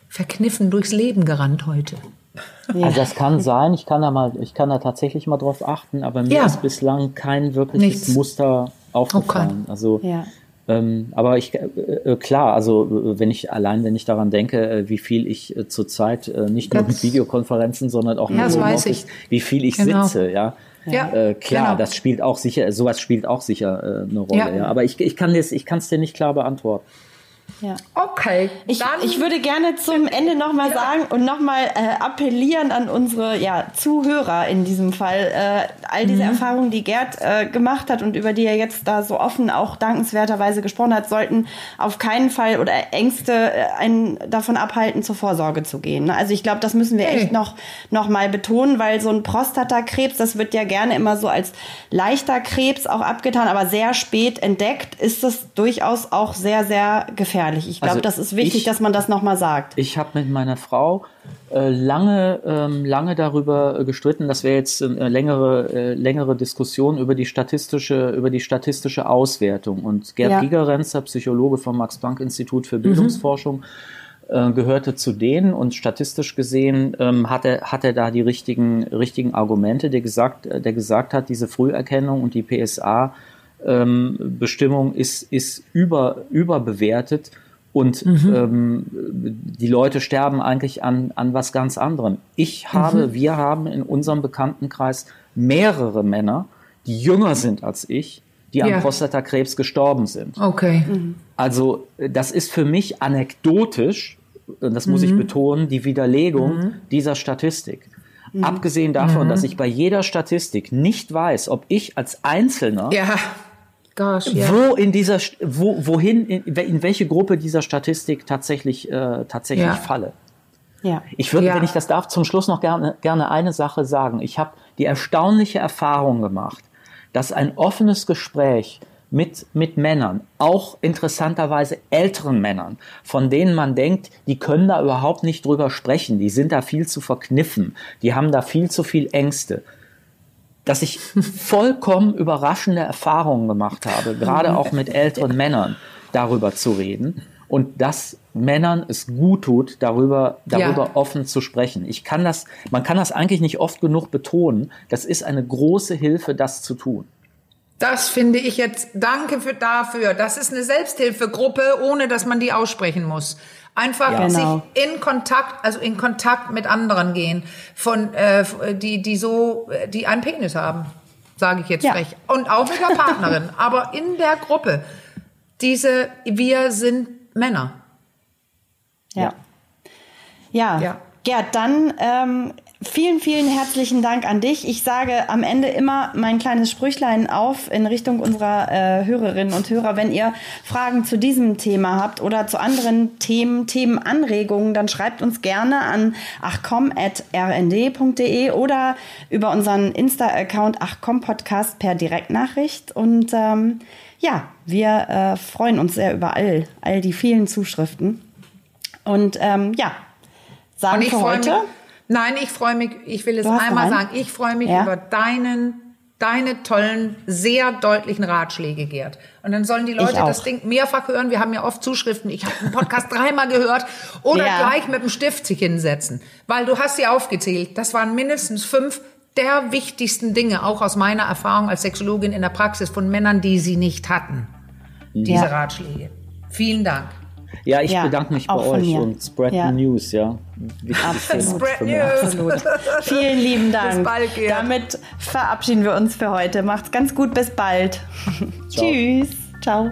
verkniffen durchs Leben gerannt heute. Ja. Also das kann sein, ich kann da mal, ich kann da tatsächlich mal drauf achten, aber mir ja. ist bislang kein wirkliches Nichts. Muster aufgefallen. Okay. Also ja. Ähm, aber ich, äh, äh, klar, also äh, wenn ich allein, wenn ich daran denke, äh, wie viel ich äh, zurzeit nicht nur mit Videokonferenzen, sondern auch ja, mit Homeoffice, wie viel ich genau. sitze, ja. Ja, klar, genau. das spielt auch sicher, sowas spielt auch sicher eine Rolle, ja. ja. Aber ich, ich kann es ich kann's dir nicht klar beantworten. Ja. Okay. Ich, ich würde gerne zum Ende nochmal ja. sagen und nochmal äh, appellieren an unsere ja, Zuhörer in diesem Fall. Äh, all diese mhm. Erfahrungen, die Gerd äh, gemacht hat und über die er jetzt da so offen auch dankenswerterweise gesprochen hat, sollten auf keinen Fall oder Ängste äh, einen davon abhalten, zur Vorsorge zu gehen. Ne? Also ich glaube, das müssen wir hey. echt noch, noch mal betonen, weil so ein Prostatakrebs, das wird ja gerne immer so als leichter Krebs auch abgetan, aber sehr spät entdeckt ist das durchaus auch sehr, sehr gefährlich gefährlich. Ich glaube, also das ist wichtig, ich, dass man das nochmal sagt. Ich habe mit meiner Frau äh, lange, ähm, lange darüber gestritten. Das wäre jetzt eine längere, äh, längere Diskussion über die statistische, über die statistische Auswertung. Und Gerd ja. Gigerenzer, Psychologe vom Max-Planck-Institut für Bildungsforschung, mhm gehörte zu denen und statistisch gesehen ähm, hat, er, hat er da die richtigen, richtigen Argumente, der gesagt, der gesagt hat, diese Früherkennung und die PSA ähm, Bestimmung ist, ist über, überbewertet und mhm. ähm, die Leute sterben eigentlich an, an was ganz anderem. Ich habe, mhm. wir haben in unserem Bekanntenkreis mehrere Männer, die jünger sind als ich, die ja. an Prostatakrebs gestorben sind. Okay. Mhm. Also das ist für mich anekdotisch, das muss ich mhm. betonen, die Widerlegung mhm. dieser Statistik. Mhm. Abgesehen davon, dass ich bei jeder Statistik nicht weiß, ob ich als Einzelner ja Gosh, yeah. wo in dieser, wo, wohin, in, in, welche Gruppe dieser Statistik tatsächlich, äh, tatsächlich ja. falle. Ja. Ich würde, ja. wenn ich das darf, zum Schluss noch gerne, gerne eine Sache sagen. Ich habe die erstaunliche Erfahrung gemacht, dass ein offenes Gespräch mit, mit Männern, auch interessanterweise älteren Männern, von denen man denkt, die können da überhaupt nicht drüber sprechen, die sind da viel zu verkniffen, die haben da viel zu viel Ängste dass ich vollkommen überraschende Erfahrungen gemacht habe, gerade auch mit älteren Männern darüber zu reden und dass Männern es gut tut, darüber, darüber ja. offen zu sprechen. Ich kann das, man kann das eigentlich nicht oft genug betonen. Das ist eine große Hilfe, das zu tun. Das finde ich jetzt, danke für dafür. Das ist eine Selbsthilfegruppe, ohne dass man die aussprechen muss. Einfach ja, genau. sich in Kontakt, also in Kontakt mit anderen gehen, von äh, die die so, die einen Penis haben, sage ich jetzt ja. frech, und auch mit der Partnerin, aber in der Gruppe. Diese, wir sind Männer. Ja. Ja. ja. Gerd, dann ähm, Vielen, vielen herzlichen Dank an dich. Ich sage am Ende immer mein kleines Sprüchlein auf in Richtung unserer äh, Hörerinnen und Hörer. Wenn ihr Fragen zu diesem Thema habt oder zu anderen Themen, Themenanregungen, dann schreibt uns gerne an achcom.rnd.de oder über unseren Insta-Account achcom-podcast per Direktnachricht. Und ähm, ja, wir äh, freuen uns sehr über all, all die vielen Zuschriften. Und ähm, ja, sagen für heute. Mich Nein, ich freue mich, ich will es einmal sagen, ich freue mich ja? über deinen deine tollen, sehr deutlichen Ratschläge, Gerd. Und dann sollen die Leute das Ding mehrfach hören. Wir haben ja oft Zuschriften. Ich habe den Podcast dreimal gehört. Oder ja. gleich mit dem Stift sich hinsetzen. Weil du hast sie aufgezählt. Das waren mindestens fünf der wichtigsten Dinge, auch aus meiner Erfahrung als Sexologin in der Praxis von Männern, die sie nicht hatten. Ja. Diese Ratschläge. Vielen Dank. Ja, ich ja, bedanke mich bei euch und spread ja. the news, ja. Spread news. Absolut. Vielen lieben Dank. Bis bald, Gerd. Damit verabschieden wir uns für heute. Macht's ganz gut, bis bald. Ciao. Tschüss. Ciao.